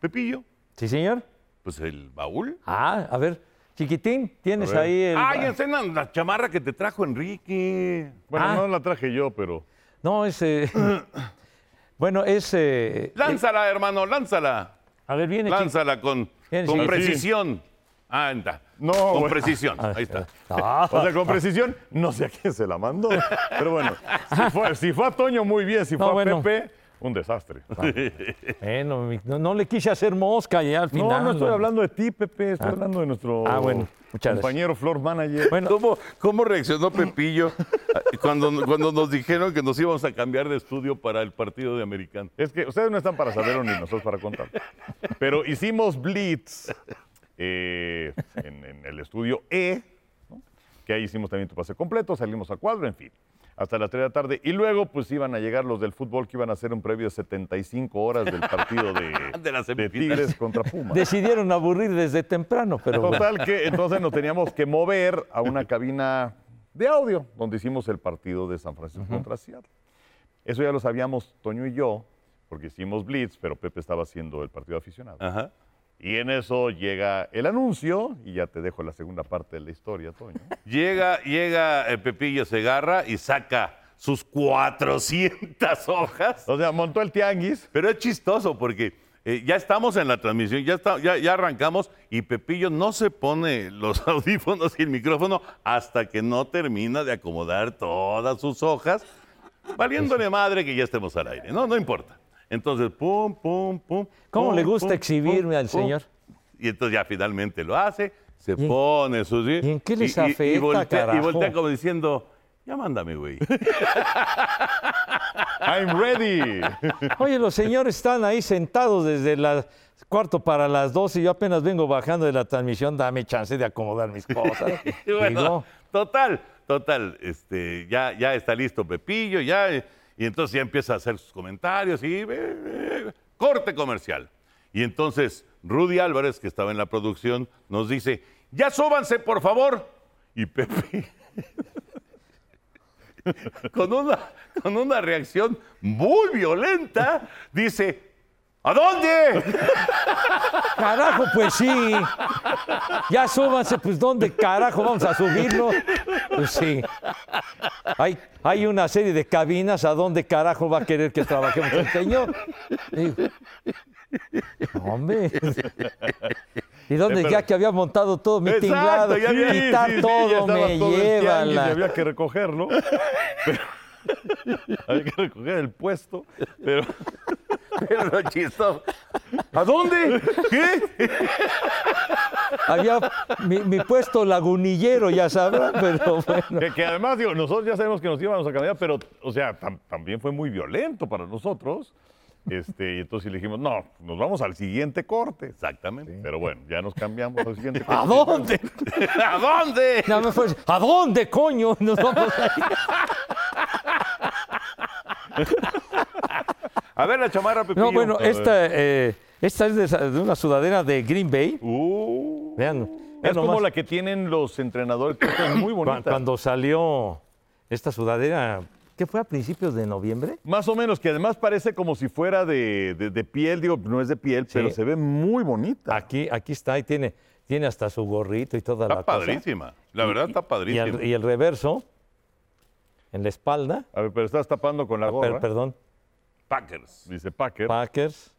Pepillo, ¿Sí, señor? pues el baúl. Ah, a ver, chiquitín, tienes ver. ahí el... Ay, enseñan la chamarra que te trajo Enrique. Bueno, Ah. no la traje yo, pero No, es... eh, <coughs> bueno, es... eh, Lánzala, hermano, lánzala. a ver, viene. Lánzala con, Bien, con sí. precisión. Ah, anda. No, Con precisión. Ahí está. <laughs> Ah, O sea, con precisión, no sé a quién se la mandó. Pero bueno, si fue, <laughs> si fue a Toño, muy bien. Si fue No, a bueno. Pepe, un desastre. bueno, mi- no, no le quise hacer mosca ya al final. No, no estoy hablando de ti, Pepe. Estoy hablando de nuestro Ah, bueno, compañero floor manager. Bueno, ¿Cómo, cómo reaccionó Pepillo cuando, cuando nos dijeron que nos íbamos a cambiar de estudio para el partido de americano? Es que ustedes no están para saberlo ni nosotros para contar. Pero hicimos Blitz eh, en, en el estudio E, ¿no? que ahí hicimos también tu pase completo, salimos a cuadro, en fin, hasta las 3 de la tarde. Y luego pues iban a llegar los del fútbol que iban a hacer un previo de 75 horas del partido de, <laughs> De las de semifinales. Tigres contra Pumas. decidieron aburrir desde temprano, pero bueno. Total que entonces nos teníamos que mover a una cabina de audio donde hicimos el partido de San Francisco contra Seattle. Eso ya lo sabíamos Toño y yo, porque hicimos Blitz, pero Pepe estaba haciendo el partido aficionado. Ajá. Y en eso llega el anuncio, y ya te dejo la segunda parte de la historia, Toño. <laughs> Llega, llega eh, Pepillo Segarra y saca sus 400 <laughs> hojas. O sea, montó el tianguis. Pero es chistoso porque eh, ya estamos en la transmisión, ya, está, ya, ya arrancamos y Pepillo no se pone los <laughs> audífonos y el micrófono hasta que no termina de acomodar todas sus hojas, valiéndole madre que ya estemos al aire. No, no importa. Entonces, pum, pum, pum. ¿Cómo pum, le gusta pum, exhibirme al señor? Y entonces ya finalmente lo hace, se ¿Y en- pone sus... y en qué les y- y- y afecta, voltea, y voltea como diciendo, ya mándame, güey. <laughs> I'm ready. Oye, los señores están ahí sentados desde las cuarto para las 12 y yo apenas vengo bajando de la transmisión, dame chance de acomodar mis cosas. <laughs> Y bueno, Digo, total, total, este, ya, ya está listo Pepillo, ya, y entonces ya empieza a hacer sus comentarios y eh, eh, corte comercial. Y entonces Rudy Álvarez, que estaba en la producción, nos dice, ya súbanse, por favor. Y Pepe, <laughs> con una, con una reacción muy violenta, dice, ¿a dónde? carajo, pues sí. Ya súbanse, pues ¿dónde carajo vamos a subirlo? Pues sí. Hay, hay una serie de cabinas, ¿a dónde carajo va a querer que trabajemos el señor? Hombre. ¿Y dónde pero- ya que había montado todo mi tinglado? quitar sí, sí, ya todo, me todo el tianguis y había que recogerlo. Pero- <laughs> había que recoger el puesto, pero <laughs> Pero lo chistoso. ¿A dónde? ¿Qué? Había mi, mi puesto lagunillero, ya sabrán, pero bueno. que, que además, digo, nosotros ya sabemos que nos íbamos a cambiar, pero, o sea, tam- también fue muy violento para nosotros. Este, y entonces le dijimos, no, nos vamos al siguiente corte. Exactamente. Pero bueno, ya nos cambiamos al siguiente corte. ¿A dónde? <laughs> ¿A dónde? Nada más fue, ¿a dónde, coño? Nos vamos a ir. A ver la chamarra, Pepillo. No, bueno, esta, eh, esta es de, una sudadera de Green Bay. Uh, Vean. es como nomás. la que tienen los entrenadores, que es muy bonita. Cuando salió esta sudadera, ¿qué fue a principios de noviembre? Más o menos, que además parece como si fuera de, de- de piel, digo, no es de piel, pero se ve muy bonita. Aquí, aquí está y tiene, tiene hasta su gorrito y toda Está la cosa. padrísima. La verdad está Y padrísima. el, y el reverso, en la espalda, A ver, pero estás tapando con la per- gorra. perdón, Packers. Dice Packer. Packers.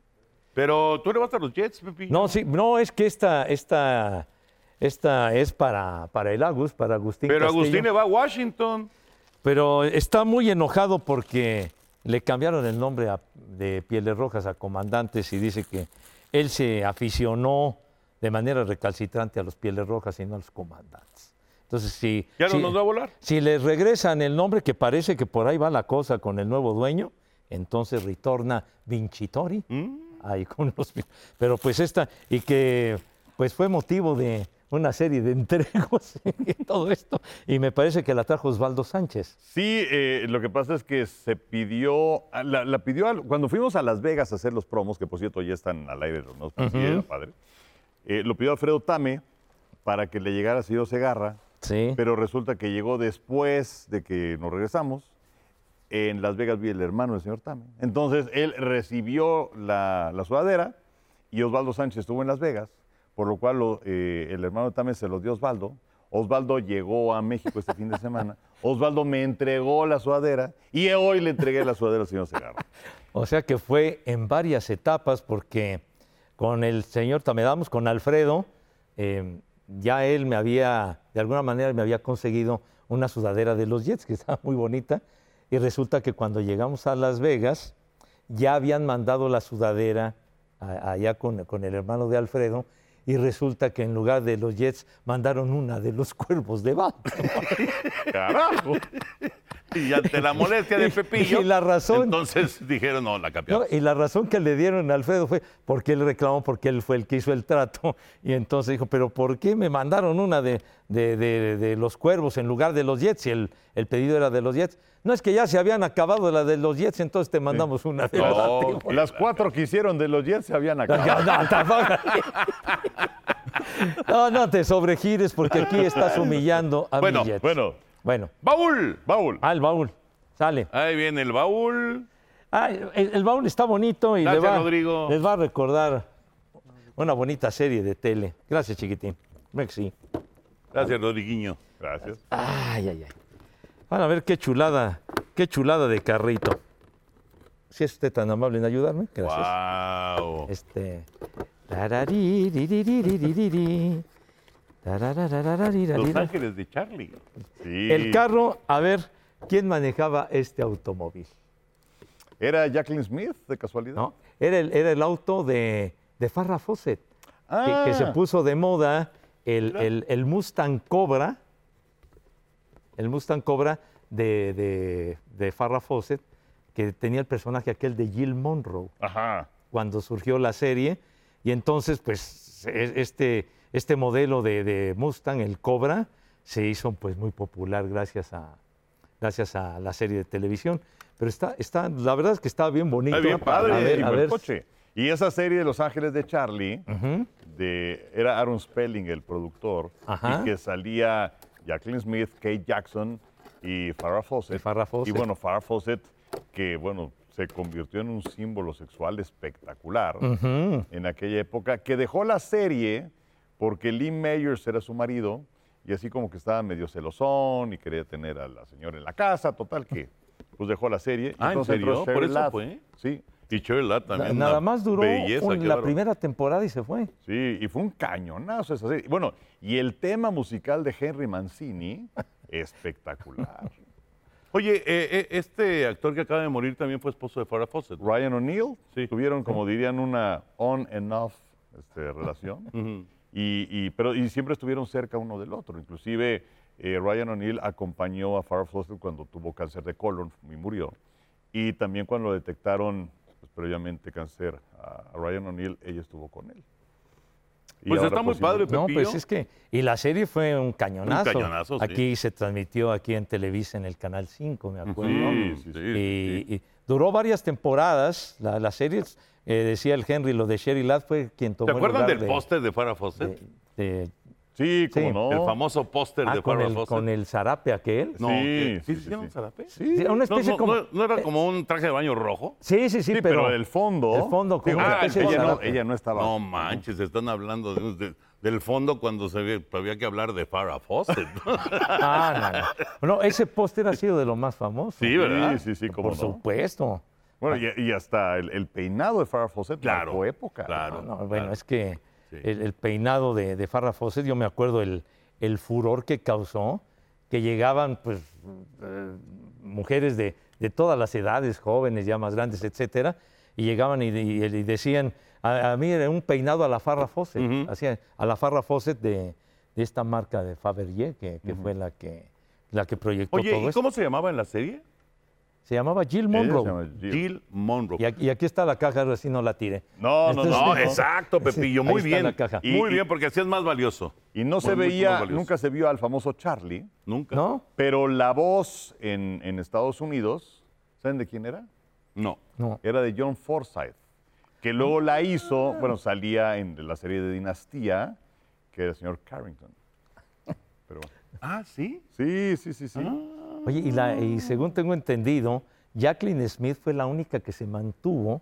Pero tú le vas a los Jets, Pepillo. No, sí, no, es que esta, esta, esta es para, para el Agus, para Agustín Pero Castillo. Agustín le va a Washington. Pero está muy enojado porque le cambiaron el nombre a- de Pieles Rojas a Comandantes y dice que él se aficionó de manera recalcitrante a los Pieles Rojas y no a los Comandantes. Entonces, si, ¿Ya no si- nos va a volar? si les regresan el nombre, que parece que por ahí va la cosa con el nuevo dueño, entonces retorna Vincitori Mm. ahí con los... Pero pues esta, y que pues fue motivo de una serie de <laughs> entregos y todo esto, y me parece que la trajo Osvaldo Sánchez. Sí, eh, lo que pasa es que se pidió, ah, la, la pidió, cuando fuimos a Las Vegas a hacer los promos, que por cierto ya están al aire, ¿no? Sí, era padre. eh, lo pidió Alfredo Tame para que le llegara a señor Segarra, Sí. pero resulta que llegó después de que nos regresamos. En Las Vegas vi el hermano del señor Tame. Entonces él recibió la, la sudadera y Osvaldo Sánchez estuvo en Las Vegas, por lo cual lo- eh, el hermano de Tame se lo dio a Osvaldo. Osvaldo llegó a México este fin de semana. <laughs> Osvaldo me entregó la sudadera y hoy le entregué la sudadera al señor Segarra. <laughs> O sea que fue en varias etapas porque con el señor Tamedamos, con Alfredo, eh, ya él me había, de alguna manera me había conseguido una sudadera de los Jets, que <laughs> estaba muy bonita, y resulta que cuando llegamos a Las Vegas, ya habían mandado la sudadera allá con, con el hermano de Alfredo, y resulta que en lugar de los Jets mandaron una de los <laughs> cuervos de Baltimore. ¡Carajo! Y ante la molestia de <laughs> Pepillo. Y la razón- Entonces dijeron, no, la No, cambiamos. y la razón que le dieron a Alfredo fue porque él reclamó, porque él fue el que hizo el trato. <laughs> Y entonces dijo, pero ¿por qué me mandaron una de, de- de- de los cuervos en lugar de los Jets? Y el, el pedido era de los Jets. No es que ya se habían acabado la de los Jets, entonces te mandamos una de los No, antiguos. Las cuatro que hicieron de los Jets se habían acabado. <laughs> No. No, no te sobregires porque aquí estás humillando a Bueno, mis Jets. Bueno, Bueno, ¡Baúl! Baúl. ah, el baúl. Sale. Ahí viene el baúl. Ah, el, el baúl está bonito y le va- Rodrigo. les va a recordar una bonita serie de tele. Gracias, chiquitín. Sí. Gracias, Rodriguiño. Gracias. Ay, ay, ay. Van a ver qué chulada, qué chulada de carrito. Si es usted tan amable en ayudarme, gracias. ¡Wow! Este. Los Ángeles de Charlie. El carro, a ver, ¿quién manejaba este automóvil? ¿Era Jacqueline Smith, de casualidad? No, era el, auto de, de Farrah Fawcett, ah. que, que, se ah. puso de moda el, Mustang Cobra, el Mustang Cobra de, de, de Farrah Fawcett, que tenía el personaje aquel de Jill Monroe, Ajá. cuando surgió la serie, y entonces, pues, e, este este modelo de, de Mustang, el Cobra, se hizo pues muy popular gracias a, gracias a la serie de televisión. Pero está, está, la verdad es que está bien bonito. Está bien padre A ver, a el ver. coche. Y esa serie de Los Ángeles de Charlie, de, era Aaron Spelling el productor, Ajá. y que salía Jacqueline Smith, Kate Jackson y Farrah Fawcett. Y Farrah Fawcett. Y bueno, Farrah Fawcett, que bueno, se convirtió en un símbolo sexual espectacular Ujú. en aquella época, que dejó la serie porque Lee Mayers era su marido y así como que estaba medio celosón y quería tener a la señora en la casa, total que pues dejó la serie. Ah, ¿en Entonces entró serio? ¿Por eso fue? Sí, Y Sherlock también. Nada más duró belleza, un- la primera temporada y se fue. sí, y fue un cañonazo esa serie. Bueno, y el tema musical de Henry Mancini, <laughs> espectacular. Oye, eh, eh, este actor que acaba de morir también fue esposo de Farrah Fawcett. Ryan O'Neill, Sí. tuvieron, como dirían, una on and off este, relación. Ujú. Y, y- pero, y siempre estuvieron cerca uno del otro. Inclusive eh, Ryan O'Neill acompañó a Farrah Fawcett cuando tuvo cáncer de colon y murió. Y también cuando detectaron pues, previamente cáncer a, a Ryan O'Neill, ella estuvo con él. Y Pues está muy sí, padre, No, Pepillo. pues es que. Y la serie fue un cañonazo. Un cañonazo, sí. Aquí se transmitió aquí en Televisa en el Canal 5, me acuerdo. Sí, sí, Sí, sí. y, sí. y duró varias temporadas. La, la serie, eh, decía el Henry, lo de Sherry Ladd fue quien tomó ¿Te el acuerdan lugar del de- póster de Farrah Fawcett? de- de- Sí, cómo Sí. no. El famoso póster ah, de con, Farrah el, Fawcett. con el zarape aquel. No, Sí, sí, ¿sí, sí, zarape? Sí, una No, especie no, como. no- no era como un traje de baño rojo? Sí, sí, sí, Sí, pero. pero, el fondo. el fondo, como Digo, una ah, especie de ella, no, zarape. ella no estaba. No manches, están hablando de- de- del fondo cuando se ve, había que hablar de Farrah Fawcett. Ah, no, no. No, ese póster ha sido de lo más famoso. Sí, ¿verdad? Sí, sí, sí, cómo Por no. supuesto. Bueno, y, y hasta el, el peinado de Farrah Fawcett Claro, marcó época. claro. No, bueno, es que Sí. el, el peinado de, de Farrah Fawcett, yo me acuerdo el, el furor que causó, que llegaban pues eh, mujeres de, de todas las edades, jóvenes, ya más grandes, etcétera, y llegaban y, y- y decían, a, a mí era un peinado a la Farrah Fawcett, Ujú. hacía a la Farrah Fawcett de, de esta marca de Fabergé, que, que fue la que, la que proyectó Oye, todo ¿y esto. cómo se llamaba en la serie? Se llamaba Jill Ella se Monroe. llama Jill. Jill Monroe. Y aquí, y aquí está la caja, ahora sí no la tire. No, no, Entonces, no. No, exacto, <laughs> Pepillo, muy bien. la caja. Muy Y- bien, porque así es más valioso. Y no se Muy, mucho más veía, valioso. nunca se vio al famoso Charlie, Nunca. ¿No? pero la voz en, en Estados Unidos, ¿saben de quién era? No. No. Era de John Forsythe, que luego la hizo, bueno, salía en la serie de Dinastía, que era el señor Carrington. Pero bueno. Ah, ¿sí? sí, sí, sí, sí. Oye, y, la- y según tengo entendido, Jacqueline Smith fue la única que se mantuvo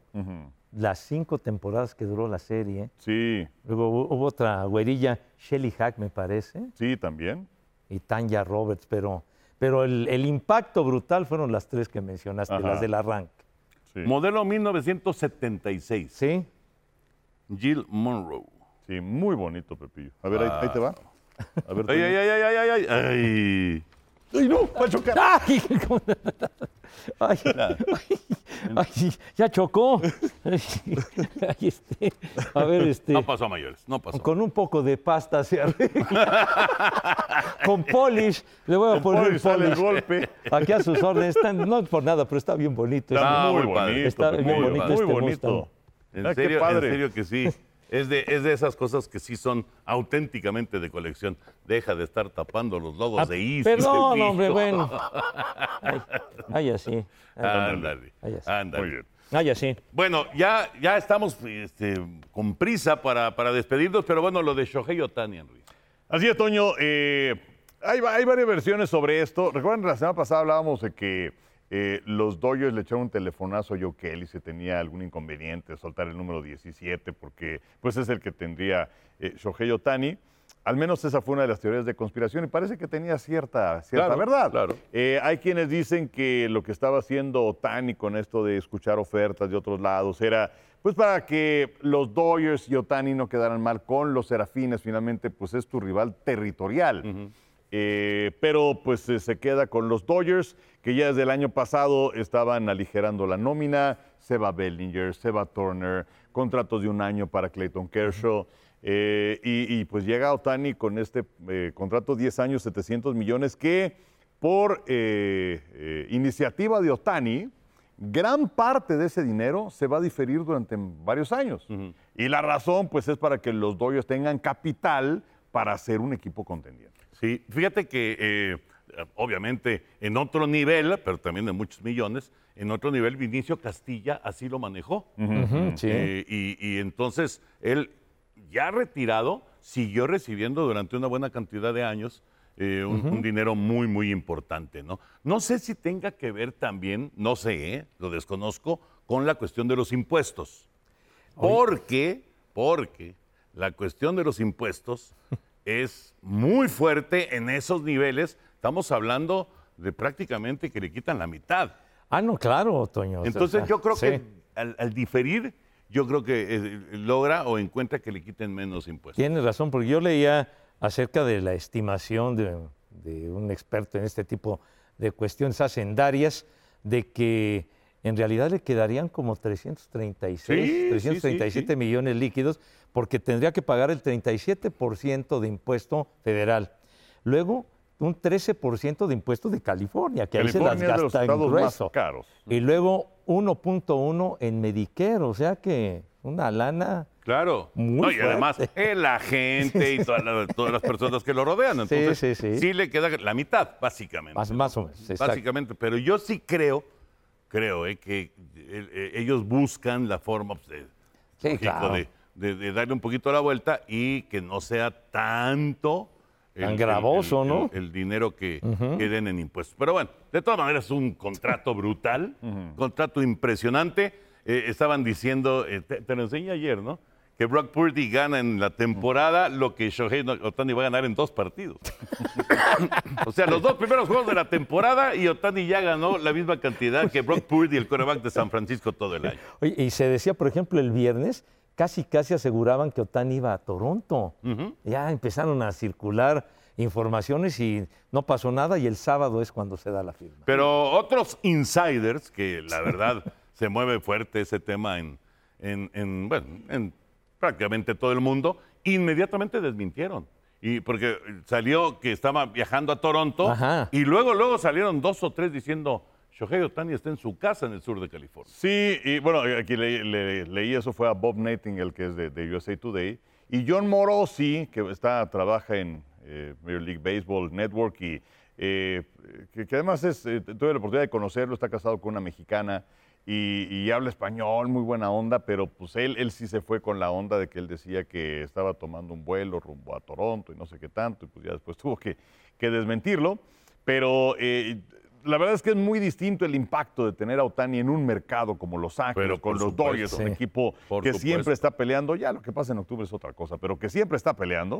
las cinco temporadas que duró la serie. Sí, Luego hu- hubo otra güerilla, Shelly Hack, me parece, sí, también. y Tanya Roberts, pero, pero el, el impacto brutal fueron las tres que mencionaste, Ajá. las del arranque. Sí, Modelo 1976. ¿Sí? Jill Monroe. sí, muy bonito, Pepillo. A ver, ahí, ahí te va. A ver, Ay, ay, ay, ay, ay, ay, <laughs> ay. ¡Ay, no! ¡Va a chocar! ¡Ay! Ay, ay, ay, ya chocó. Este, a ver, este, No pasó a mayores, no pasó. con un poco de pasta se arregla. Con polish, le voy a Con poner polish sale el golpe. Aquí a sus órdenes, están- no por nada, pero está bien bonito. Está muy bonito. Está muy bien bonito muy este bonito. En Ah, qué serio, en padre. serio que sí. Es de, es de esas cosas que sí son auténticamente de colección. Deja de estar tapando los logos Ah, de Easy. Perdón, hombre, bueno. <laughs> Ay, ay, así. Ándale, ándale. Muy bien. ay, así. Bueno, ya, ya estamos este, con prisa para, para despedirnos, pero bueno, lo de Shohei Otani, Henry. Así es, Toño. eh, hay, hay varias versiones sobre esto. Recuerdan, la semana pasada hablábamos de que eh, los Dodgers le echaron un telefonazo a Joe Kelly si tenía algún inconveniente, soltar el número 17, porque pues es el que tendría eh, Shohei Otani. Al menos esa fue una de las teorías de conspiración y parece que tenía cierta, cierta Claro, verdad. claro. Eh, hay quienes dicen que lo que estaba haciendo Otani con esto de escuchar ofertas de otros lados era pues para que los Dodgers y Otani no quedaran mal con los Serafines, finalmente pues es tu rival territorial. Eh, pero pues eh, se queda con los Dodgers, que ya desde el año pasado estaban aligerando la nómina, se va Bellinger, se va Turner, contratos de un año para Clayton Kershaw. eh, y, y, pues llega Otani con este eh, contrato 10 años, 700 millones, que por eh, iniciativa de Otani, gran parte de ese dinero se va a diferir durante varios años. Y la razón, pues, es para que los Dodgers tengan capital para ser un equipo contendiente. Sí, fíjate que eh, obviamente en otro nivel, pero también de muchos millones, en otro nivel Vinicio Castilla así lo manejó. Sí. Eh, y, y entonces él, ya retirado, siguió recibiendo durante una buena cantidad de años eh, un, un dinero muy, muy importante, ¿no? No sé si tenga que ver también, no sé, ¿eh? lo desconozco, con la cuestión de los impuestos. Porque, porque la cuestión de los impuestos es muy fuerte en esos niveles. Estamos hablando de prácticamente que le quitan la mitad. Ah, no, claro, Toño. o sea, Entonces yo creo sí. que al, al diferir, yo creo que eh, logra o encuentra que le quiten menos impuestos. Tienes razón, porque yo leía acerca de la estimación de, de un experto en este tipo de cuestiones hacendarias, de que en realidad le quedarían como 336, Sí, sí, 337 sí, sí. millones líquidos, porque tendría que pagar el 37% de impuesto federal. Luego, un 13% de impuesto de California, que ahí se las California es de los gasta en más grueso. caros. Y luego 1.1 en Medicare, o sea que una lana... Claro. Muy No, y además, el agente y toda la- todas las personas que lo rodean. <laughs> Sí, Entonces, sí, sí. le queda la mitad, básicamente. Más, más o menos. exacto. Básicamente. Pero yo sí creo, creo, eh, que eh, eh, ellos buscan la forma pues, de, Sí, claro. de- de- de darle un poquito la vuelta y que no sea tanto Tan gravoso, el- ¿no? el dinero que, que den en impuestos. Pero bueno, de todas maneras es un contrato brutal, <laughs> contrato impresionante. Eh, estaban diciendo, eh, te, te lo enseñé ayer, ¿no? Que Brock Purdy gana en la temporada lo que Shohei Otani va a ganar en dos partidos. <coughs> o sea, los dos primeros juegos de la temporada y Otani ya ganó la misma cantidad que Brock Purdy, el quarterback de San Francisco, todo el año. Oye, y se decía, por ejemplo, el viernes, casi casi aseguraban que Otani iba a Toronto. Ya empezaron a circular informaciones y no pasó nada y el sábado es cuando se da la firma. Pero otros insiders, que la verdad se mueve fuerte ese tema en, en- en, bueno, en prácticamente todo el mundo, inmediatamente desmintieron. Y porque salió que estaba viajando a Toronto Ajá. y luego, luego salieron dos o tres diciendo, Shohei Otani está en su casa en el sur de California. Sí, y bueno, aquí le- le- leí eso, fue a Bob Nightingale, que es de, USA Today, y John Morosi, que está, trabaja en eh, Major League Baseball Network, y eh, que, además es, eh, tuve la oportunidad de conocerlo, está casado con una mexicana, y, habla español, muy buena onda, pero pues él, él sí se fue con la onda de que él decía que estaba tomando un vuelo rumbo a Toronto y no sé qué tanto, y pues ya después <laughs> tuvo que, que desmentirlo. Pero eh, la verdad es que es muy distinto el impacto de tener a Otani en un mercado como Los Ángeles, Pero con los supuesto. Dodgers, un Sí. equipo Por que supuesto. siempre está peleando. Ya lo que pasa en octubre es otra cosa, pero que siempre está peleando.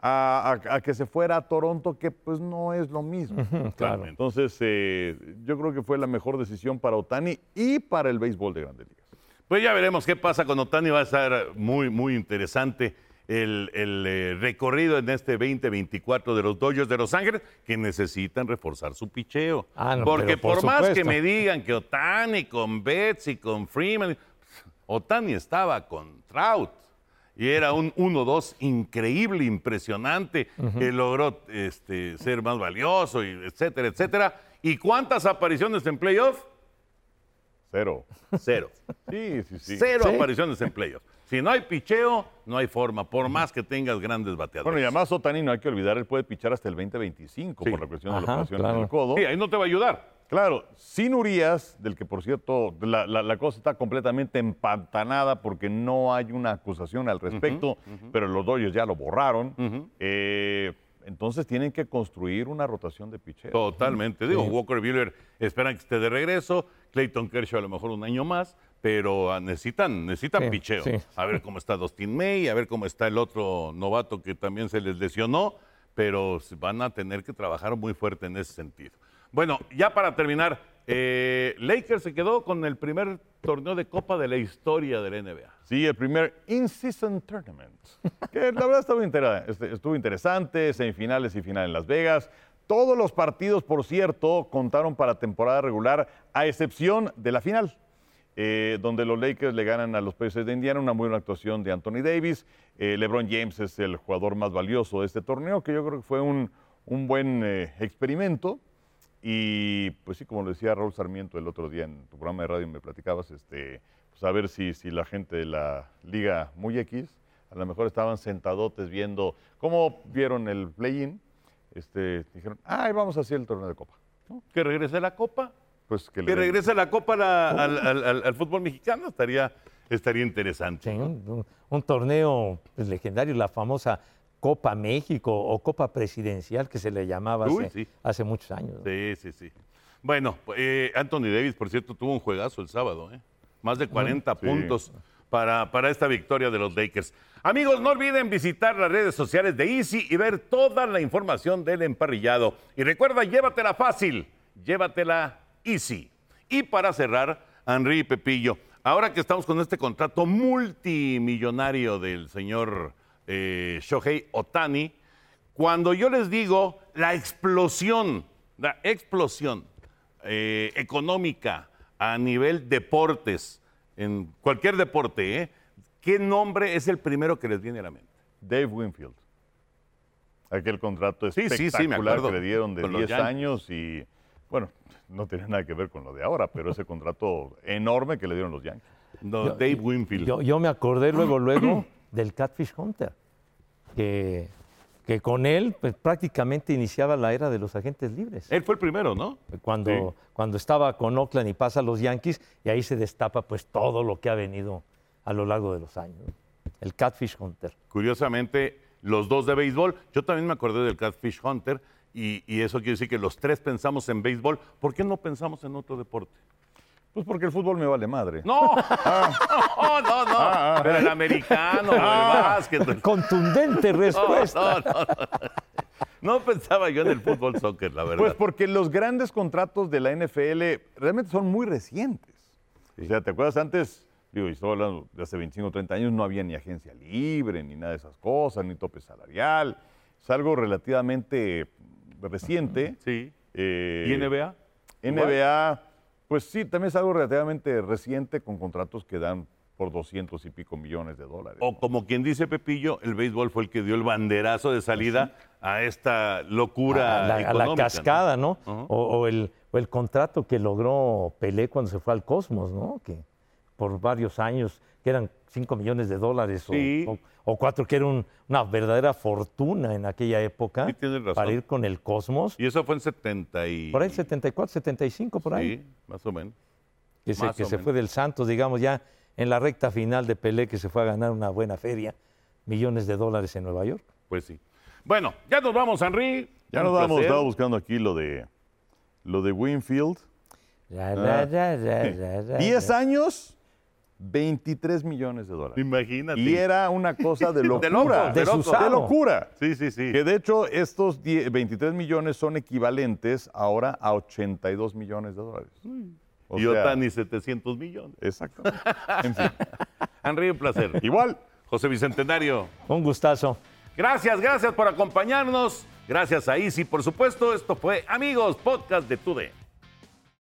a, a- a que se fuera a Toronto, que pues no es lo mismo. claro. Entonces, eh, yo creo que fue la mejor decisión para Otani y para el béisbol de Grandes Ligas. Pues ya veremos qué pasa con Otani, va a estar muy, muy interesante. El, el, eh, recorrido en este 2024 de los Dodgers de Los Ángeles, que necesitan reforzar su picheo. Ah, no, Porque por por, más que me digan que Otani con Betts y con Freeman, Otani estaba con Trout. Y era un 1-2 increíble, impresionante, que logró este, ser más valioso, y etcétera, etcétera. ¿Y cuántas apariciones en playoff? Cero. Cero. Sí, sí, sí. Cero Sí. apariciones en playoff. Si no hay picheo, no hay forma, por más que tengas grandes bateadores. Bueno, y además Otani, no hay que olvidar, él puede pichar hasta el 2025 Sí. por la cuestión de la operación claro. en el codo. Sí, ahí no te va a ayudar. Claro, sin Urias, del que por cierto la, la- la cosa está completamente empantanada porque no hay una acusación al respecto, pero los Dodgers ya lo borraron. Eh, entonces tienen que construir una rotación de picheo. Totalmente. Digo, Walker Buehler esperan que esté de regreso. Clayton Kershaw a lo mejor un año más, pero ah, necesitan, necesitan Sí, picheo. sí. A ver cómo está Dustin May, a ver cómo está el otro novato que también se les lesionó, pero van a tener que trabajar muy fuerte en ese sentido. Bueno, ya para terminar, eh, Lakers se quedó con el primer torneo de Copa de la historia de la NBA. Sí, el primer In-Season Tournament, que la verdad estuvo, este, estuvo interesante, semifinales y final en Las Vegas. Todos los partidos, por cierto, contaron para temporada regular, a excepción de la final, eh, donde los Lakers le ganan a los Pacers de Indiana, una muy buena actuación de Anthony Davis. Eh, LeBron James es el jugador más valioso de este torneo, que yo creo que fue un, un buen eh, experimento. Y pues sí, como lo decía Raúl Sarmiento el otro día en tu programa de radio, me platicabas, este, pues a ver si, si la gente de la Liga Muy X, a lo mejor estaban sentadotes viendo cómo vieron el play-in, este, dijeron, ay, vamos a hacer el torneo de Copa. Que regrese la Copa. Pues que, le Que den- regrese la Copa la- al, al- al- al fútbol mexicano. Estaría, estaría interesante. Sí, un, torneo pues, legendario, la famosa Copa México o Copa Presidencial que se le llamaba Uy, hace, sí. hace muchos años. Sí, sí, sí. Bueno, eh, Anthony Davis, por cierto, tuvo un juegazo el sábado, ¿eh? Más de 40 Sí. puntos para, para esta victoria de los Lakers. Amigos, no olviden visitar las redes sociales de Easy y ver toda la información del emparrillado. Y recuerda, llévatela fácil, llévatela Easy. Y para cerrar, Henry Pepillo, ahora que estamos con este contrato multimillonario del señor eh, Shohei Otani, cuando yo les digo la explosión, la explosión eh, económica a nivel deportes, en cualquier deporte, ¿eh? ¿qué nombre es el primero que les viene a la mente? Dave Winfield. Aquel contrato Sí, sí, sí, me espectacular acuerdo. que le dieron de Con los 10 Yankees. años y, bueno, no tenía nada que ver con lo de ahora, pero ese contrato enorme que le dieron los Yankees. No, Yo- Dave Winfield. Yo, yo me acordé luego, luego <clears throat> del Catfish Hunter, que, que con él pues, prácticamente iniciaba la era de los agentes libres. Él fue el primero, ¿no? Cuando, cuando estaba con Oakland y pasa a los Yankees, y ahí se destapa pues todo lo que ha venido a lo largo de los años. El Catfish Hunter. Curiosamente, los dos de béisbol. Yo también me acordé del Catfish Hunter y, y eso quiere decir que los tres pensamos en béisbol. ¿Por qué no pensamos en otro deporte? Pues porque el fútbol me vale madre. No, <laughs> no, no, no. Ah, Pero el americano, el básquet. Contundente <laughs> respuesta. no, no, no. No pensaba yo en el fútbol soccer, la verdad. Pues porque los grandes contratos de la NFL realmente son muy recientes. O sea, ¿te acuerdas antes? Digo, y estoy hablando de hace 25 o 30 años, no había ni agencia libre, ni nada de esas cosas, ni tope salarial. Es algo relativamente reciente. Sí. Eh, ¿Y NBA? NBA, pues sí, también es algo relativamente reciente con contratos que dan por 200 y pico millones de dólares. O como quien dice Pepillo, el béisbol fue el que dio el banderazo de salida a esta locura a la, a la económica, cascada, ¿no? O el, o el contrato que logró Pelé cuando se fue al Cosmos, ¿no? Que por varios años, que eran 5 millones de dólares o- Sí. o, o cuatro, que era un- una verdadera fortuna en aquella época Sí, tienes razón. para ir con el Cosmos. Y eso fue en 70 y... Por ahí 74, 75, por ahí. Sí, más o menos. que se, que o se menos. fue del Santos, digamos, ya en la recta final de Pelé, que se fue a ganar una buena feria, millones de dólares en Nueva York. Pues sí. Bueno, ya nos vamos, Henry. ya nos placer. estaba buscando aquí lo de, lo de Winfield. Ra, Ah. ra, ra, ra, ra, ra, 10 ra. años, 23 millones de dólares. Imagínate. Y era una cosa de <laughs> locura. De loco, de de, de locura. Sí, sí, sí. Que de hecho estos 10 23 millones son equivalentes ahora a 82 millones de dólares. O y sea, Otani 700 millones. Exacto. <laughs> En fin. Henry, un placer. Igual, José Bicentenario. Un gustazo. Gracias, gracias por acompañarnos. Gracias a Easy, por supuesto. Esto fue Amigos, podcast de TUDE.